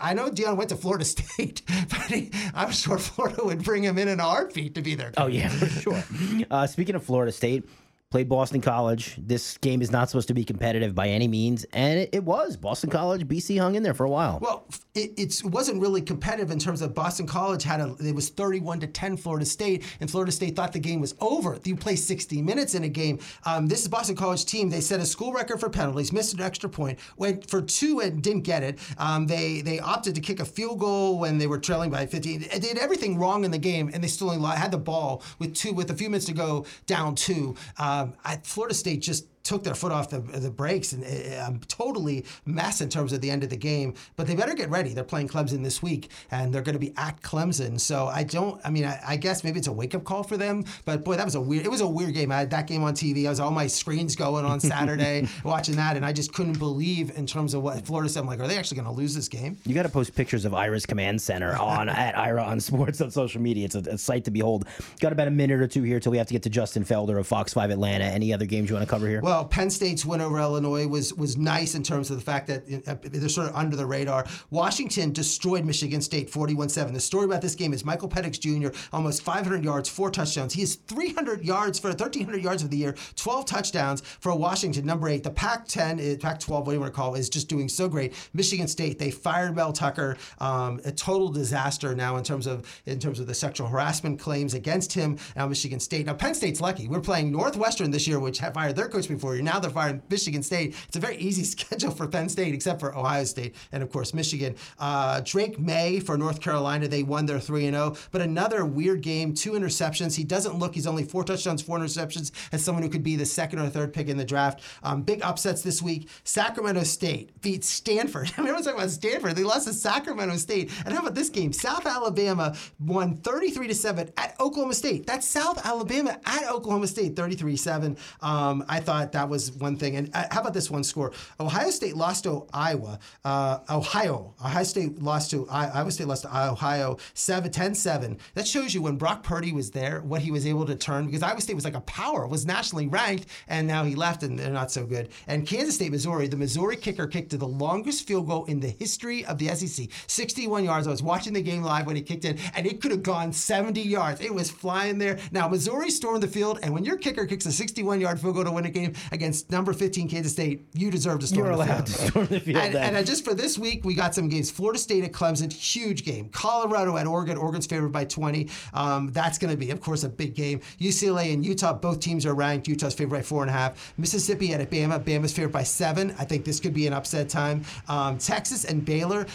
B: I know Deion went to Florida State, but he, I'm sure Florida would bring him in in a heartbeat to be there.
A: Oh yeah, for sure. uh, speaking of Florida State, played Boston College. This game is not supposed to be competitive by any means, and it, it was. Boston College, BC hung in there for a while.
B: Well, it, wasn't really competitive in terms of Boston College had a it was 31 to 10 Florida State, and Florida State thought the game was over. You play 60 minutes in a game. Um, this is Boston College team. They set a school record for penalties, missed an extra point, went for two and didn't get it. Um, they they opted to kick a field goal when they were trailing by 15. They did everything wrong in the game, and they still had the ball with two with a few minutes to go down two. Um, Um, I, Florida State just took their foot off the, the brakes and I'm uh, totally mess in terms of the end of the game. But they better get ready. They're playing Clemson this week and they're going to be at Clemson. So I don't. I mean, I, I guess maybe it's a wake up call for them. But boy, that was a weird. It was a weird game. I had that game on TV. I was all my screens going on Saturday watching that, and I just couldn't believe in terms of what Florida said. I'm like, are they actually going to lose this game?
A: You got to post pictures of Ira's command center on at Ira on Sports on social media. It's a, a sight to behold. Got about a minute or two here till we have to get to Justin Felder of Fox Five Atlanta. Any other games you want to cover here?
B: Well, Penn State's win over Illinois was was nice in terms of the fact that uh, they're sort of under the radar. Washington destroyed Michigan State 41-7. The story about this game is Michael Penix Jr. almost 500 yards, four touchdowns. He has 300 yards for 1,300 yards of the year, 12 touchdowns for Washington. Number eight, the Pac-10, uh, Pac-12, what do you want to call it, is just doing so great. Michigan State, they fired Mel Tucker, um, a total disaster now in terms of in terms of the sexual harassment claims against him. Now Michigan State. Now Penn State's lucky. We're playing Northwestern this year, which fired their coach before for you. Now they're firing Michigan State. It's a very easy schedule for Penn State, except for Ohio State and of course Michigan. Uh, Drake May for North Carolina. They won their three and zero, oh. but another weird game. Two interceptions. He doesn't look. He's only four touchdowns, four interceptions. As someone who could be the second or third pick in the draft. Um, big upsets this week. Sacramento State beat Stanford. I mean, everyone's talking about Stanford. They lost to Sacramento State. And how about this game? South Alabama won 33 to seven at Oklahoma State. That's South Alabama at Oklahoma State, 33 7. Um, I thought that was one thing. And uh, how about this one score? Ohio State lost to Iowa. Uh, Ohio. Ohio State lost to Iowa State lost to Ohio 7 10 7. That shows you when Brock Purdy was there, what he was able to turn because Iowa State was like a power, was nationally ranked, and now he left and they're not so good. And Kansas State, Missouri, the Missouri kicker kicked to the longest field goal in the history of the SEC, 61 yards. I was watching the game live when he kicked in, and it could have gone 70 yards. It was flying there. Now, Missouri stormed the field, and when your kicker kicks a 61 yard field goal to win a game against number 15 Kansas State, you deserve to storm
C: You're
B: the
C: allowed
B: field.
C: to storm the field.
B: And, and just for this week, we got some games. Florida State at Clemson, huge game. Colorado at Oregon. Oregon's favored by 20. Um, that's going to be, of course, a big game. UCLA and Utah, both teams are ranked. Utah's favored by four and a half. Mississippi at Bama. Bama's favored by seven. I think this could be an upset time. Um, Texas and Baylor.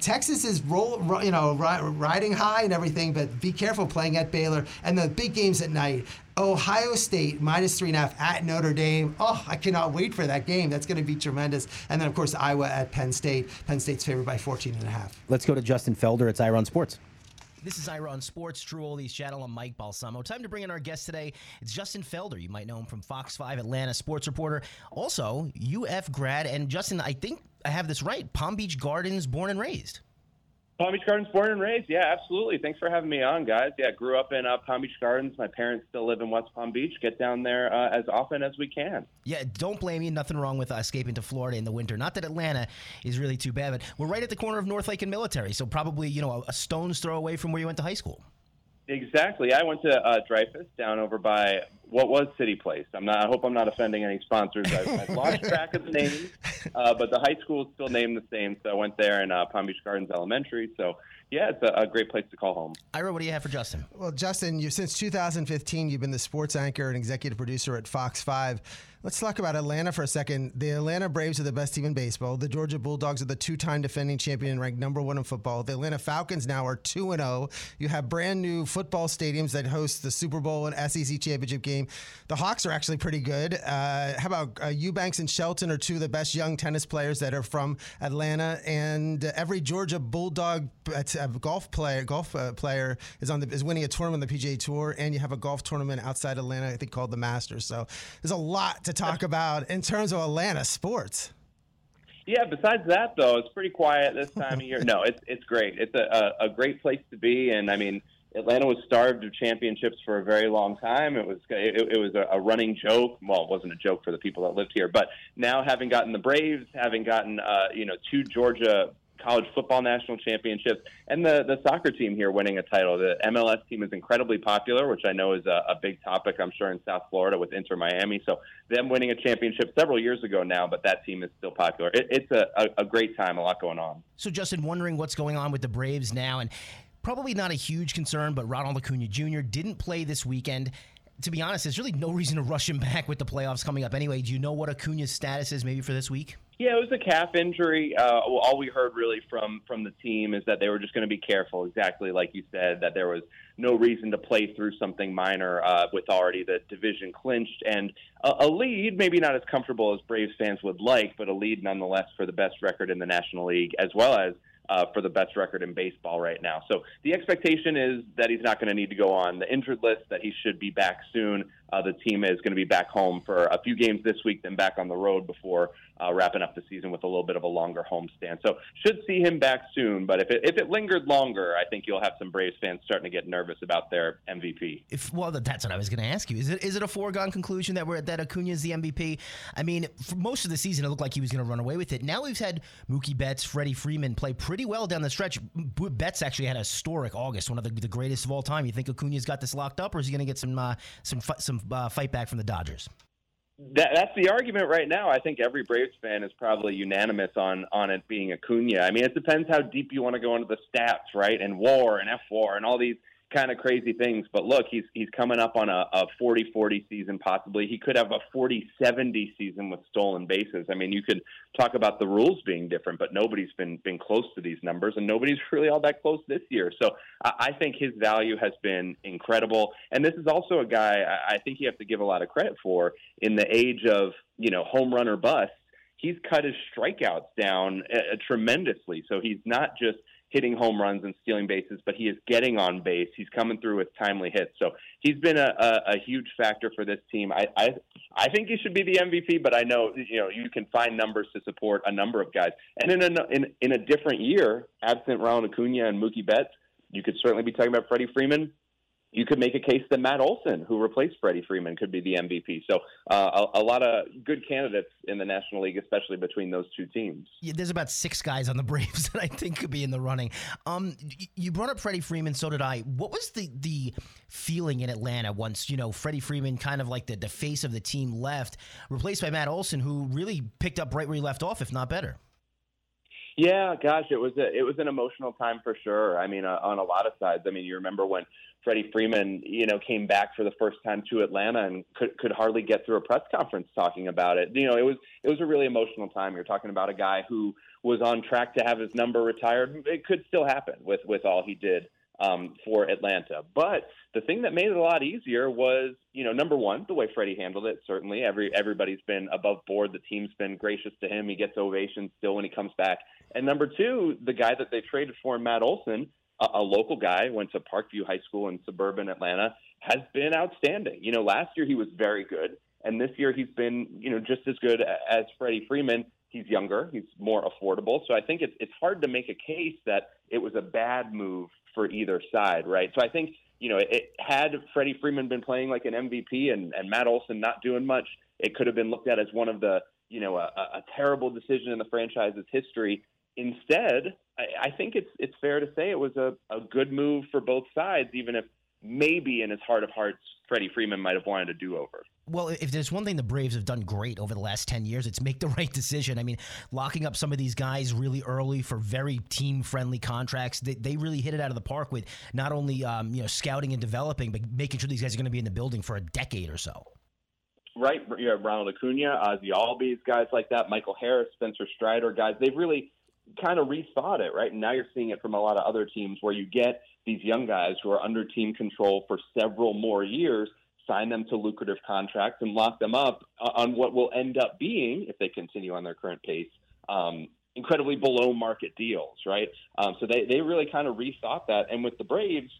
B: Texas is roll, you know, riding high and everything, but be careful playing at Baylor. And the big games at night. Ohio State minus three and a half at Notre Dame. Oh, I cannot wait for that game. That's going to be tremendous. And then, of course, Iowa at Penn State. Penn State's favored by 14 and a half.
C: Let's go to Justin Felder. It's Iron Sports.
A: This is Ira on Sports, True Oldies channel. I'm Mike Balsamo. Time to bring in our guest today. It's Justin Felder. You might know him from Fox 5 Atlanta sports reporter. Also, UF grad. And Justin, I think I have this right. Palm Beach Gardens, born and raised.
D: Palm Beach Gardens, born and raised. Yeah, absolutely. Thanks for having me on, guys. Yeah, grew up in uh, Palm Beach Gardens. My parents still live in West Palm Beach. Get down there uh, as often as we can.
A: Yeah, don't blame you. Nothing wrong with uh, escaping to Florida in the winter. Not that Atlanta is really too bad, but we're right at the corner of North Lake and Military, so probably you know a, a stone's throw away from where you went to high school.
D: Exactly. I went to uh, Dreyfoos down over by what was City Place. I'm not. I hope I'm not offending any sponsors. I've, I've lost track of the names, uh, but the high school is still named the same. So I went there in uh, Palm Beach Gardens Elementary. So yeah, it's a, a, great place to call home.
A: Ira, what do you have for Justin?
B: Well, Justin, you since 2015, you've been the sports anchor and executive producer at Fox Five. Let's talk about Atlanta for a second. The Atlanta Braves are the best team in baseball. The Georgia Bulldogs are the two-time defending champion and ranked number one in football. The Atlanta Falcons now are two and zero. Oh. You have brand new football stadiums that host the Super Bowl and SEC championship game. The Hawks are actually pretty good. Uh, how about uh, Eubanks and Shelton are two of the best young tennis players that are from Atlanta, and uh, every Georgia Bulldog uh, golf player golf uh, player is on the is winning a tournament on the PGA Tour, and you have a golf tournament outside Atlanta, I think called the Masters. So there's a lot to talk about in terms of Atlanta sports.
D: Yeah. Besides that, though, it's pretty quiet this time of year. No, it's it's great. It's a, a, a great place to be, and I mean. Atlanta was starved of championships for a very long time. It was it, it was a, a running joke. Well, it wasn't a joke for the people that lived here, but now having gotten the Braves, having gotten uh, you know two Georgia college football national championships, and the the soccer team here winning a title. The MLS team is incredibly popular, which I know is a, a big topic. I'm sure in South Florida with Inter Miami. So them winning a championship several years ago now, but that team is still popular. It, it's a, a, a great time, a lot going on.
A: So Justin, wondering what's going on with the Braves now, and probably not a huge concern, but Ronald Acuna Jr. didn't play this weekend to be honest, there's really no reason to rush him back with the playoffs coming up anyway. Do you know what Acuna's status is maybe for this week?
D: Yeah, it was a calf injury. Uh, all we heard really from from the team is that they were just going to be careful, exactly like you said, that there was no reason to play through something minor uh, with already the division clinched and a, a lead, maybe not as comfortable as Braves fans would like, but a lead nonetheless for the best record in the National League, as well as uh, for the best record in baseball right now. So the expectation is that he's not going to need to go on the injured list, that he should be back soon. Uh, the team is going to be back home for a few games this week, then back on the road before uh, wrapping up the season with a little bit of a longer homestand. So should see him back soon. But if it, if it lingered longer, I think you'll have some Braves fans starting to get nervous about their MVP.
A: If well, that's what I was going to ask you. Is it is it a foregone conclusion that we're that Acuna is the MVP? I mean, for most of the season, it looked like he was going to run away with it. Now we've had Mookie Betts, Freddie Freeman play pretty well down the stretch. Betts actually had a historic August, one of the, the greatest of all time. You think Acuna's got this locked up, or is he going to get some uh, some some uh, fight back from the Dodgers?
D: That, that's the argument right now. I think every Braves fan is probably unanimous on on it being Acuna. I mean, it depends how deep you want to go into the stats, right? And WAR and F WAR and all these kind of crazy things. But look, he's he's coming up on a, a 40-40 season possibly. He could have a 40-70 season with stolen bases. I mean, you could talk about the rules being different, but nobody's been been close to these numbers, and nobody's really all that close this year. So I, I think his value has been incredible. And this is also a guy I, I think you have to give a lot of credit for in the age of you know home run or bust. He's cut his strikeouts down uh, tremendously. So he's not just hitting home runs and stealing bases, but he is getting on base. He's coming through with timely hits. So he's been a, a, a huge factor for this team. I, I I think he should be the MVP, but I know you know you can find numbers to support a number of guys. And in a in, in a different year, absent Ronald Acuna and Mookie Betts, you could certainly be talking about Freddie Freeman you could make a case that Matt Olson, who replaced Freddie Freeman, could be the MVP. So uh, a, a, lot of good candidates in the National League, especially between those two teams.
A: Yeah, there's about six guys on the Braves that I think could be in the running. Um, you brought up Freddie Freeman, so did I. What was the the feeling in Atlanta once you know Freddie Freeman, kind of like the, the face of the team, left, replaced by Matt Olson, who really picked up right where he left off, if not better.
D: Yeah, gosh, it was a, it was an emotional time for sure. I mean, uh, on a lot of sides. I mean, you remember when Freddie Freeman, you know, came back for the first time to Atlanta and could could hardly get through a press conference talking about it. You know, it was it was a really emotional time. You're talking about a guy who was on track to have his number retired. It could still happen with with all he did um, for Atlanta. But the thing that made it a lot easier was, you know, number one, the way Freddie handled it. Certainly, every everybody's been above board. The team's been gracious to him. He gets ovations still when he comes back. And number two, the guy that they traded for, Matt Olson, a, a local guy, went to Parkview High School in suburban Atlanta, has been outstanding. You know, last year he was very good, and this year he's been, you know, just as good as Freddie Freeman. He's younger, he's more affordable, so I think it's it's hard to make a case that it was a bad move for either side, right? So I think you know, it, had Freddie Freeman been playing like an MVP and, and Matt Olson not doing much, it could have been looked at as one of the, you know, a, a terrible decision in the franchise's history. Instead, I, I think it's it's fair to say it was a, a good move for both sides, even if maybe in his heart of hearts, Freddie Freeman might have wanted a do over.
A: Well, if there's one thing the Braves have done great over the last 10 years, it's make the right decision. I mean, locking up some of these guys really early for very team friendly contracts, they, they really hit it out of the park with not only um, you know scouting and developing, but making sure these guys are going to be in the building for a decade or so.
D: Right. You have Ronald Acuna, Ozzie Albies, guys like that, Michael Harris, Spencer Strider, guys. They've really kind of rethought it, right? And now you're seeing it from a lot of other teams where you get these young guys who are under team control for several more years, sign them to lucrative contracts, and lock them up on what will end up being, if they continue on their current pace, um, incredibly below market deals, right? Um, so they, they really kind of rethought that. And with the Braves,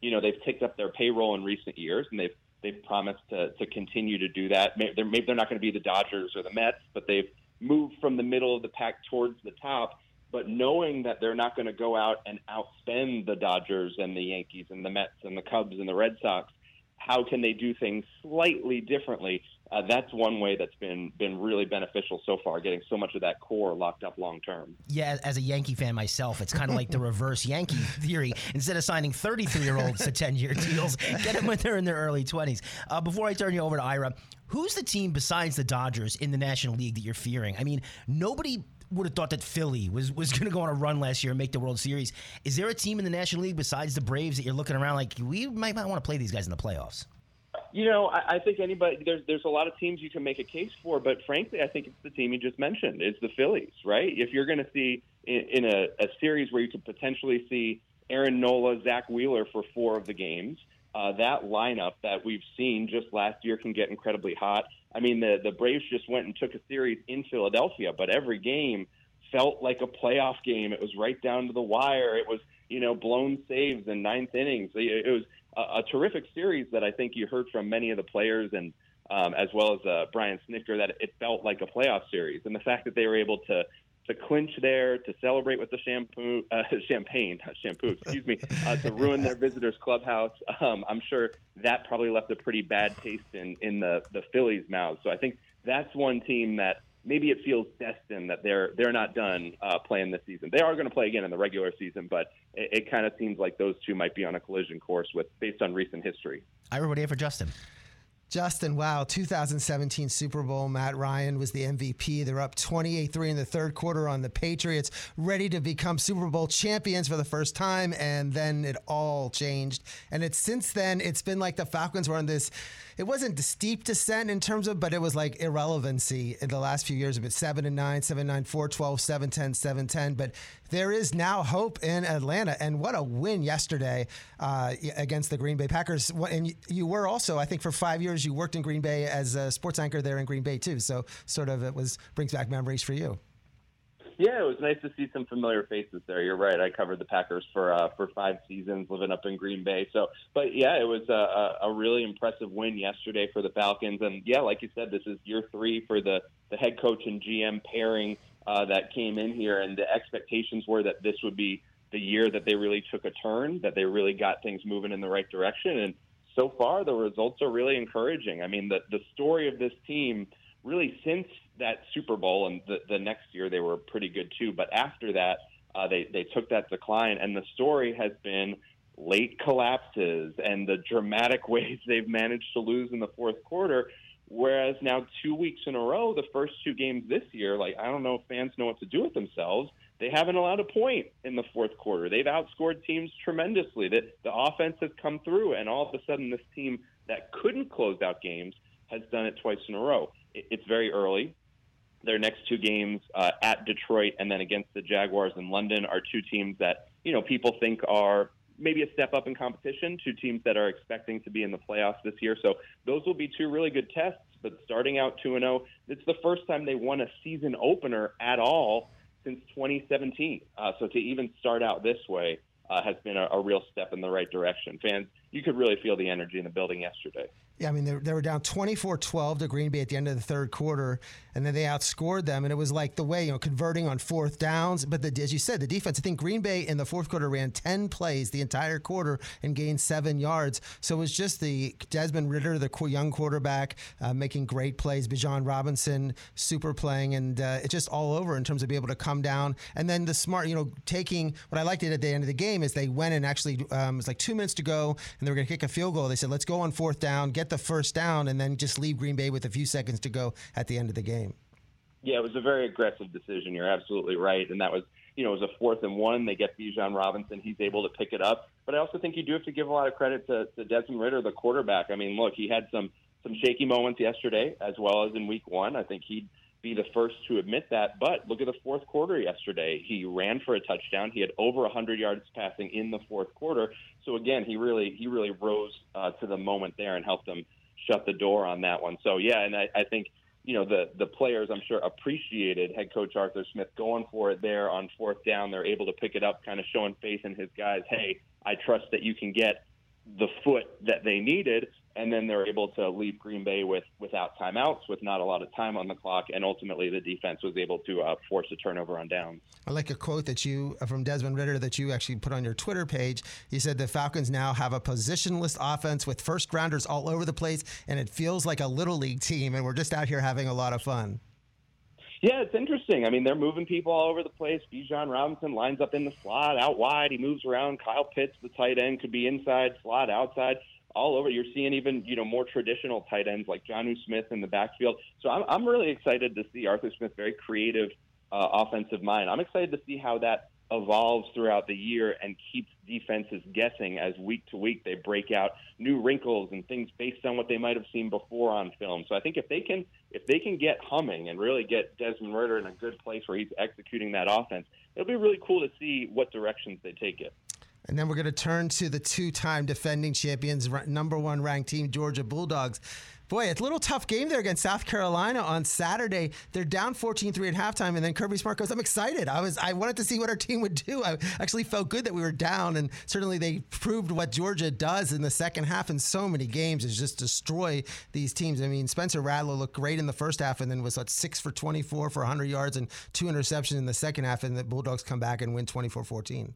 D: you know, they've ticked up their payroll in recent years, and they've they've promised to, to continue to do that. Maybe they're, maybe they're not going to be the Dodgers or the Mets, but they've move from the middle of the pack towards the top, but knowing that they're not going to go out and outspend the Dodgers and the Yankees and the Mets and the Cubs and the Red Sox, how can they do things slightly differently? Uh, that's one way that's been been really beneficial so far, getting so much of that core locked up long term.
A: Yeah, as a Yankee fan myself, it's kind of like the reverse Yankee theory. Instead of signing 33 year olds to 10 year deals, get them when they're in their early 20s. Uh, before I turn you over to Ira, who's the team besides the Dodgers in the National League that you're fearing? I mean, nobody would have thought that Philly was was going to go on a run last year and make the World Series. Is there a team in the National League besides the Braves that you're looking around like we might, might want to play these guys in the playoffs?
D: You know, I, I think anybody there's there's a lot of teams you can make a case for, but frankly, I think it's the team you just mentioned. It's the Phillies, right? If you're going to see in, in a, a series where you could potentially see Aaron Nola, Zack Wheeler for four of the games, uh, that lineup that we've seen just last year can get incredibly hot. I mean, the the Braves just went and took a series in Philadelphia, but every game felt like a playoff game. It was right down to the wire. It was you know blown saves in ninth innings. It was a, a terrific series that I think you heard from many of the players and um, as well as uh, Brian Snitker that it felt like a playoff series. And the fact that they were able to to clinch there, to celebrate with the shampoo, uh, champagne, shampoo, excuse me, uh, to ruin their visitors' clubhouse. Um, I'm sure that probably left a pretty bad taste in in the the Phillies' mouths. So I think that's one team that maybe it feels destined that they're they're not done uh, playing this season. They are going to play again in the regular season, but it, it kind of seems like those two might be on a collision course with based on recent history.
A: I everybody here for Justin.
B: Justin, wow, 2017 Super Bowl. Matt Ryan was the MVP. They're up 28 3 in the third quarter on the Patriots, ready to become Super Bowl champions for the first time. And then it all changed. And it's since then, it's been like the Falcons were on this, it wasn't steep descent in terms of, but it was like irrelevancy in the last few years of it 7 and 9, 7 9, 4 12, 7 10, 7 10. But there is now hope in Atlanta. And what a win yesterday uh, against the Green Bay Packers. And you were also, I think, for five years, you worked in Green Bay as a sports anchor there in Green Bay too. So sort of it was brings back memories for you.
D: Yeah, it was nice to see some familiar faces there. You're right. I covered the Packers for uh, for five seasons, living up in Green Bay. So, but yeah, it was a, a really impressive win yesterday for the Falcons. And yeah, like you said, this is year three for the the head coach and GM pairing uh, that came in here, and the expectations were that this would be the year that they really took a turn, that they really got things moving in the right direction. And so far, the results are really encouraging. I mean, the the story of this team really since that Super Bowl and the, the next year they were pretty good too, but after that uh, they they took that decline, and the story has been late collapses and the dramatic ways they've managed to lose in the fourth quarter. Whereas now, two weeks in a row, the first two games this year, like I don't know if fans know what to do with themselves. They haven't allowed a point in the fourth quarter. They've outscored teams tremendously. That the offense has come through, and all of a sudden, this team that couldn't close out games has done it twice in a row. It's very early. Their next two games uh, at Detroit and then against the Jaguars in London are two teams that you know people think are maybe a step up in competition. Two teams that are expecting to be in the playoffs this year. So those will be two really good tests. But starting out two and zero, oh, it's the first time they won a season opener at all since 2017. Uh, so to even start out this way uh, has been a, a real step in the right direction. Fans, you could really feel the energy in the building yesterday.
B: Yeah, I mean, they, they were down 24 12 to Green Bay at the end of the third quarter, and then they outscored them. And it was like the way, you know, converting on fourth downs. But the, as you said, the defense, I think Green Bay in the fourth quarter ran 10 plays the entire quarter and gained seven yards. So it was just the Desmond Ridder, the young quarterback, uh, making great plays. Bijan Robinson, super playing, and uh, it's just all over in terms of being able to come down. And then the smart, you know, taking what I liked it at the end of the game is they went and actually, um, it was like two minutes to go, and they were going to kick a field goal. They said, let's go on fourth down, get the first down, and then just leave Green Bay with a few seconds to go at the end of the game.
D: Yeah, it was a very aggressive decision. You're absolutely right, and that was you know it was a fourth and one. They get Bijan Robinson. He's able to pick it up. But I also think you do have to give a lot of credit to, to Desmond Ridder, the quarterback. I mean, look, he had some some shaky moments yesterday as well as in Week One. I think he'd be the first to admit that. But look at the fourth quarter yesterday. He ran for a touchdown. He had over 100 yards passing in the fourth quarter. So again, he really he really rose uh, to the moment there and helped them shut the door on that one. So yeah, and I, I think you know the the players I'm sure appreciated head coach Arthur Smith going for it there on fourth down. They're able to pick it up, kind of showing faith in his guys. Hey, I trust that you can get the foot that they needed and then they're able to leave Green Bay with without timeouts, with not a lot of time on the clock, and ultimately the defense was able to uh, force a turnover on downs.
B: I like a quote that you uh, from Desmond Ridder that you actually put on your Twitter page. He said the Falcons now have a positionless offense with first rounders all over the place, and it feels like a little league team, and we're just out here having a lot of fun.
D: Yeah, it's interesting. I mean, they're moving people all over the place. Bijan Robinson lines up in the slot, out wide. He moves around. Kyle Pitts, the tight end, could be inside, slot, outside all over. You're seeing even you know more traditional tight ends like Jonnu Smith in the backfield. So I'm I'm really excited to see Arthur Smith very creative uh, offensive mind. I'm excited to see how that evolves throughout the year and keeps defenses guessing as week to week they break out new wrinkles and things based on what they might have seen before on film. So I think if they can if they can get humming and really get Desmond Ridder in a good place where he's executing that offense, it'll be really cool to see what directions they take it.
B: And then we're going to turn to the two time defending champions, number one ranked team, Georgia Bulldogs. Boy, it's a little tough game there against South Carolina on Saturday. They're down 14-3 at halftime, and then Kirby Smart goes, I'm excited. I was I wanted to see what our team would do. I actually felt good that we were down, and certainly they proved what Georgia does in the second half in so many games is just destroy these teams. I mean, Spencer Rattler looked great in the first half and then was what six for 24 for 100 yards and two interceptions in the second half, and the Bulldogs come back and win 24-14.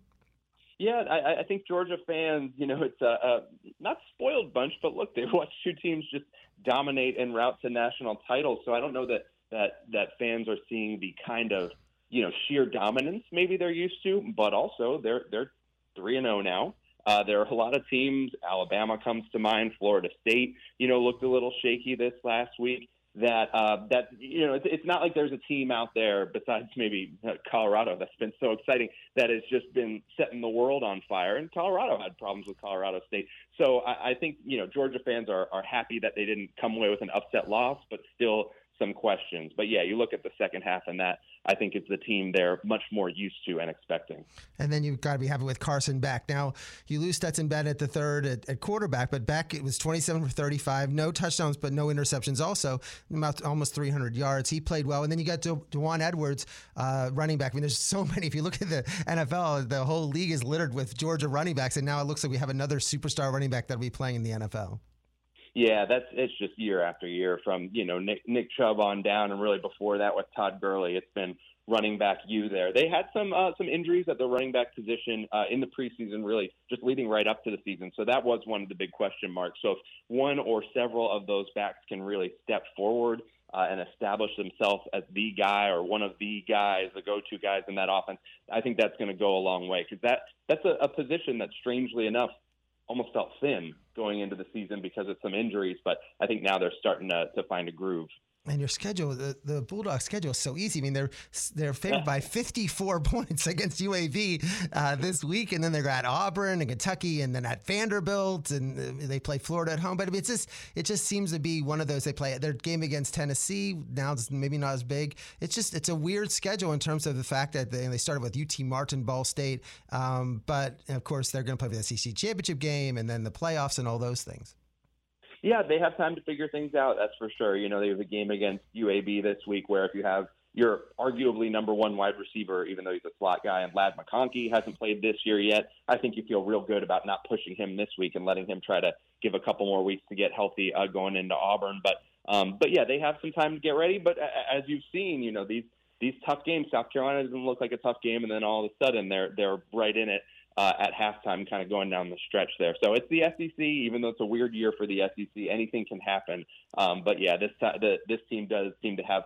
D: Yeah, I, I think Georgia fans, you know, it's a, a not spoiled bunch, but look, they've watched two teams just dominate en route to national titles. So I don't know that that that fans are seeing the kind of you know sheer dominance maybe they're used to, but also they're they're three and zero oh now. Uh, there are a lot of teams. Alabama comes to mind. Florida State, you know, looked a little shaky this last week that uh, that you know it's, it's not like there's a team out there besides maybe uh, Colorado that's been so exciting that has just been setting the world on fire. And Colorado had problems with Colorado State, so I, I think you know Georgia fans are are happy that they didn't come away with an upset loss, but still some questions. But yeah, you look at the second half, and that I think is the team they're much more used to and expecting.
B: And then you've got to be happy with Carson Beck. Now you lose Stetson Bennett at the third at, at, quarterback, but Beck it was 27 for 35, no touchdowns, but no interceptions. Also, about almost 300 yards. He played well. And then you got De- Daijun Edwards, uh, running back. I mean, there's so many. If you look at the NFL, the whole league is littered with Georgia running backs, and now it looks like we have another superstar running back that'll be playing in the NFL.
D: Yeah, that's it's just year after year from you know Nick Nick Chubb on down, and really before that with Todd Gurley, it's been running back you there. They had some uh, some injuries at the running back position uh, in the preseason, really just leading right up to the season. So that was one of the big question marks. So if one or several of those backs can really step forward uh, and establish themselves as the guy or one of the guys, the go-to guys in that offense, I think that's going to go a long way because that that's a, a position that strangely enough almost felt thin going into the season because of some injuries, but I think now they're starting to, to find a groove
B: and your schedule, the, the Bulldogs schedule is so easy. I mean, they're they're favored by 54 points against UAB uh, this week, and then they're at Auburn and Kentucky, and then at Vanderbilt, and uh, they play Florida at home. But I mean, it's just it just seems to be one of those they play their game against Tennessee now it's maybe not as big. It's just it's a weird schedule in terms of the fact that they, they started with UT Martin, Ball State, um, but of course they're going to play the SEC championship game and then the playoffs and all those things.
D: Yeah, they have time to figure things out. That's for sure. You know, they have a game against UAB this week where if you have your arguably number one wide receiver, even though he's a slot guy, and Ladd McConkey hasn't played this year yet, I think you feel real good about not pushing him this week and letting him try to give a couple more weeks to get healthy uh, going into Auburn. But um, but yeah, they have some time to get ready. But as you've seen, you know these these tough games. South Carolina doesn't look like a tough game, and then all of a sudden they're they're right in it uh, at halftime, kind of going down the stretch there. So it's the SEC, even though it's a weird year for the SEC. Anything can happen. Um, but yeah, this the, this team does seem to have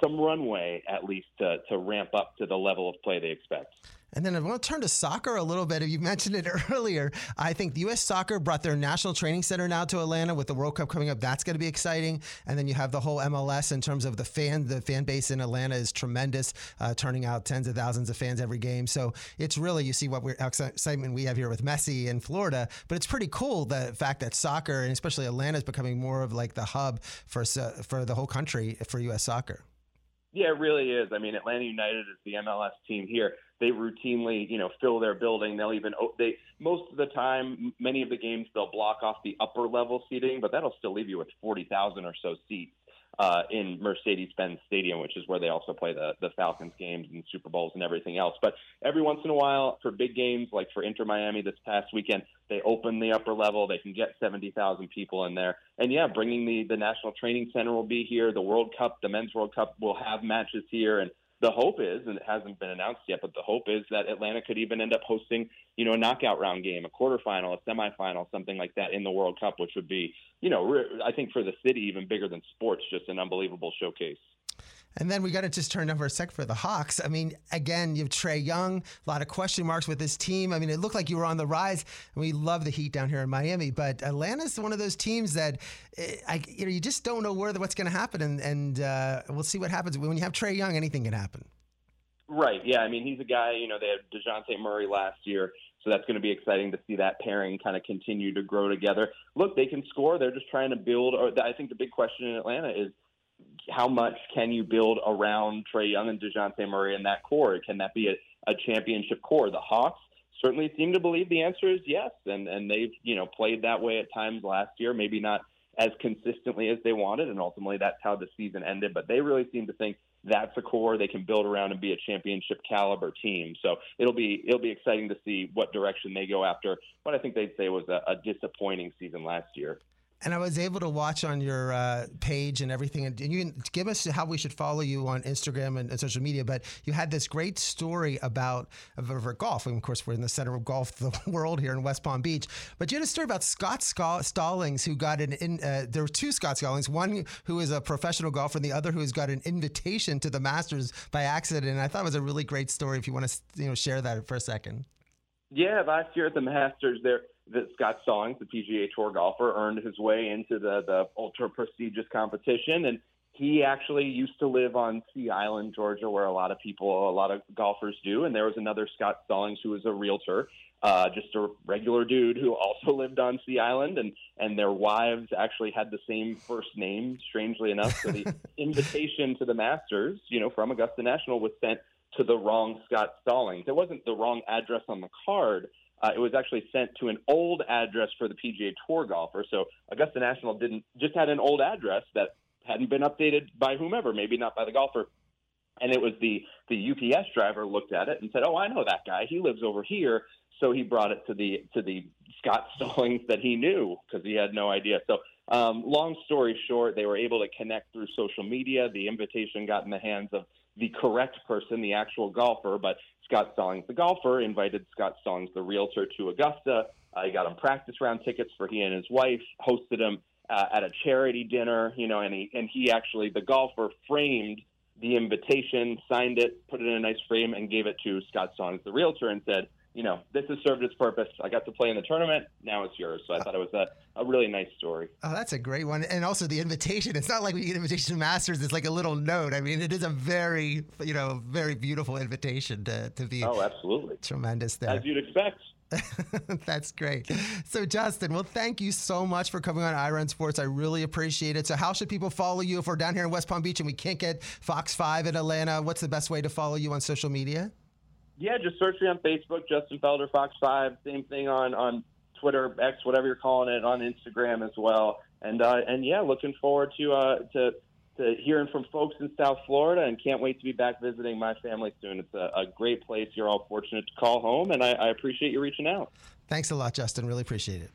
D: some runway at least to, to ramp up to the level of play they expect.
B: And then I want to turn to soccer a little bit. You mentioned it earlier. I think the U.S. Soccer brought their national training center now to Atlanta with the World Cup coming up. That's going to be exciting. And then you have the whole MLS in terms of the fan. The fan base in Atlanta is tremendous, uh, turning out tens of thousands of fans every game. So it's really you see what excitement we have here with Messi in Florida. But it's pretty cool the fact that soccer and especially Atlanta is becoming more of like the hub for for the whole country for U.S. soccer.
D: Yeah, it really is. I mean, Atlanta United is the MLS team here. They routinely, you know, fill their building. They'll even they most of the time, many of the games they'll block off the upper level seating, but that'll still leave you with forty thousand or so seats uh, in Mercedes-Benz Stadium, which is where they also play the the Falcons games and Super Bowls and everything else. But every once in a while, for big games like for Inter Miami this past weekend, they open the upper level. They can get seventy thousand people in there, and yeah, bringing the the National Training Center will be here. The World Cup, the Men's World Cup, will have matches here, and the hope is, and it hasn't been announced yet, but the hope is that Atlanta could even end up hosting, you know, a knockout round game, a quarterfinal, a semifinal, something like that in the World Cup, which would be, you know, I think for the city even bigger than sports, just an unbelievable showcase.
B: And then we got to just turn over a sec for the Hawks. I mean, again, you have Trae Young, a lot of question marks with this team. I mean, it looked like you were on the rise, and we love the Heat down here in Miami. But Atlanta's one of those teams that eh, I, you know, you just don't know where what's going to happen, and, and uh, we'll see what happens when you have Trae Young. Anything can happen.
D: Right. Yeah. I mean, he's a guy. You know, they had Dejounte Murray last year. So that's going to be exciting to see that pairing kind of continue to grow together. Look, they can score. They're just trying to build. Or I think the big question in Atlanta is how much can you build around Trae Young and Dejounte Murray in that core? Can that be a, a championship core? The Hawks certainly seem to believe the answer is yes, and and they've you know played that way at times last year. Maybe not as consistently as they wanted, and ultimately that's how the season ended. But they really seem to think that's a core they can build around and be a championship caliber team. So it'll be it'll be exciting to see what direction they go after. What I think they'd say was a, a disappointing season last year
B: and I was able to watch on your uh, page and everything. And you can give us how we should follow you on Instagram and, and social media. But you had this great story about over golf. And of course, we're in the center of golf, the world here in West Palm Beach. But you had a story about Scott Stallings, who got an. In, uh, there were two Scott Stallings, one who is a professional golfer, and the other who has got an invitation to the Masters by accident. And I thought it was a really great story. If you want to, you know, share that for a second.
D: Yeah, last year at the Masters, there that Scott Stallings, the PGA Tour golfer, earned his way into the the ultra prestigious competition, and he actually used to live on Sea Island, Georgia, where a lot of people, a lot of golfers do. And there was another Scott Stallings who was a realtor, uh, just a regular dude who also lived on Sea Island, and and their wives actually had the same first name. Strangely enough, so the invitation to the Masters, you know, from Augusta National was sent to the wrong Scott Stallings. It wasn't the wrong address on the card. Uh, it was actually sent to an old address for the PGA Tour golfer. So Augusta National didn't just had an old address that hadn't been updated by whomever, maybe not by the golfer. And it was the the UPS driver looked at it and said, "Oh, I know that guy. He lives over here." So he brought it to the to the Scott Stallings that he knew because he had no idea. So, um, long story short, they were able to connect through social media. The invitation got in the hands of the correct person, the actual golfer, but Scott Stallings, the golfer, invited Scott Stallings, the realtor, to Augusta. Uh, he got him practice round tickets for he and his wife, hosted him uh, at a charity dinner, you know, and he and he actually the golfer framed the invitation, signed it, put it in a nice frame, and gave it to Scott Stallings, the realtor, and said, you know, this has served its purpose. I got to play in the tournament. Now it's yours. So I thought it was a, a really nice story.
B: Oh, that's a great one. And also the invitation. It's not like we get invitation to Masters. It's like a little note. I mean, it is a very, you know, very beautiful invitation to, to be.
D: Oh, absolutely.
B: Tremendous there.
D: As you'd expect.
B: That's great. So, Justin, well, thank you so much for coming on Ira on Sports. I really appreciate it. So, how should people follow you if we're down here in West Palm Beach and we can't get Fox 5 in Atlanta? What's the best way to follow you on social media?
D: Yeah, just search me on Facebook, Justin Felder, Fox 5. Same thing on, on Twitter, X, whatever you're calling it, on Instagram as well. And, uh, and yeah, looking forward to, uh, to, to hearing from folks in South Florida and can't wait to be back visiting my family soon. It's a, a great place. You're all fortunate to call home, and I, I appreciate you reaching out.
B: Thanks a lot, Justin. Really appreciate it.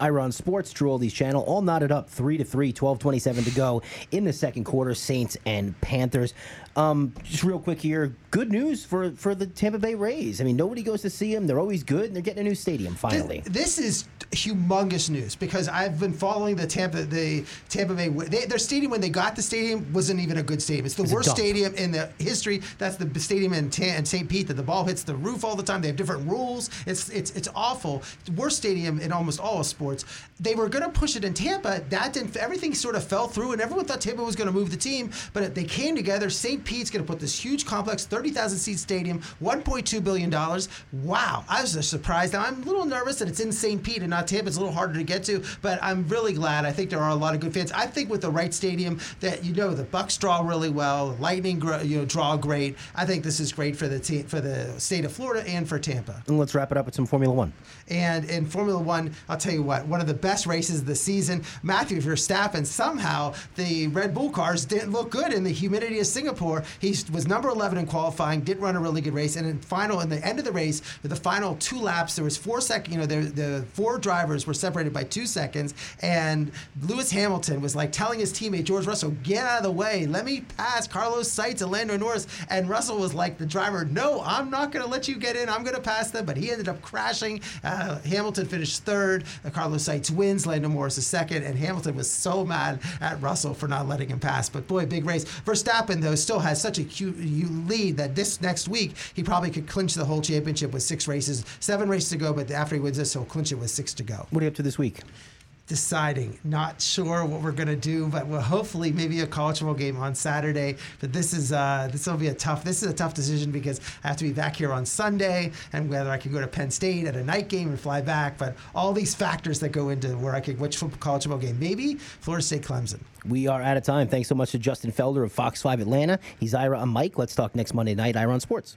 A: Ira on Sports, True Oldies channel, all knotted up, 3 to 3, 12 27 to go in the second quarter, Saints and Panthers. Um, just real quick here, good news for, for the Tampa Bay Rays. I mean, nobody goes to see them. They're always good, and they're getting a new stadium finally.
B: This, this is humongous news because I've been following the Tampa the Tampa Bay. They, their stadium when they got the stadium wasn't even a good stadium. It's the
A: It's
B: worst stadium in the history. That's the stadium in, in St. Pete that the ball hits the roof all the time. They have different rules. It's it's it's awful. It's the worst stadium in almost all of sports. They were going to push it in Tampa. That didn't. Everything sort of fell through, and everyone thought Tampa was going to move the team. But they came together. St. Pete's going to put this huge complex, thirty thousand seat stadium, one point two billion dollars. Wow, I was surprised. Now I'm a little nervous that it's in St. Pete and not Tampa. It's a little harder to get to, but I'm really glad. I think there are a lot of good fans. I think with the right stadium, that you know the Bucs draw really well, the Lightning you know draw great. I think this is great for the te- for the state of Florida and for Tampa.
A: and let's wrap it up with some Formula One.
B: And in Formula One, I'll tell you what, one of the best races of the season. Matthew Verstappen, somehow the Red Bull cars didn't look good in the humidity of Singapore. He was number 11 in qualifying, didn't run a really good race. And in final, in the end of the race, the final two laps, there was four second, you know, there, the four drivers were separated by two seconds. And Lewis Hamilton was like telling his teammate, George Russell, get out of the way. Let me pass Carlos Sainz and Lando Norris. And Russell was like, the driver, no, I'm not going to let you get in. I'm going to pass them. But he ended up crashing. Uh, Hamilton finished third. Uh, Carlos Sainz wins. Lando Norris is second. And Hamilton was so mad at Russell for not letting him pass. But boy, big race. Verstappen, though, still has such a cute lead that this next week he probably could clinch the whole championship with six races. Seven races to go, but after he wins this, he'll clinch it with six to go
A: What are you up to this week?
B: deciding. Not sure what we're gonna do, but we'll hopefully maybe a college football game on Saturday. But this is uh, this will be a tough. This is a tough decision because I have to be back here on Sunday, and whether I can go to Penn State at a night game and fly back. But all these factors that go into where I could which football, college football game. Maybe Florida State Clemson.
A: We are out of time. Thanks so much to Justin Felder of Fox 5 Atlanta. He's Ira on Mike. Let's talk next Monday night, Ira on Sports.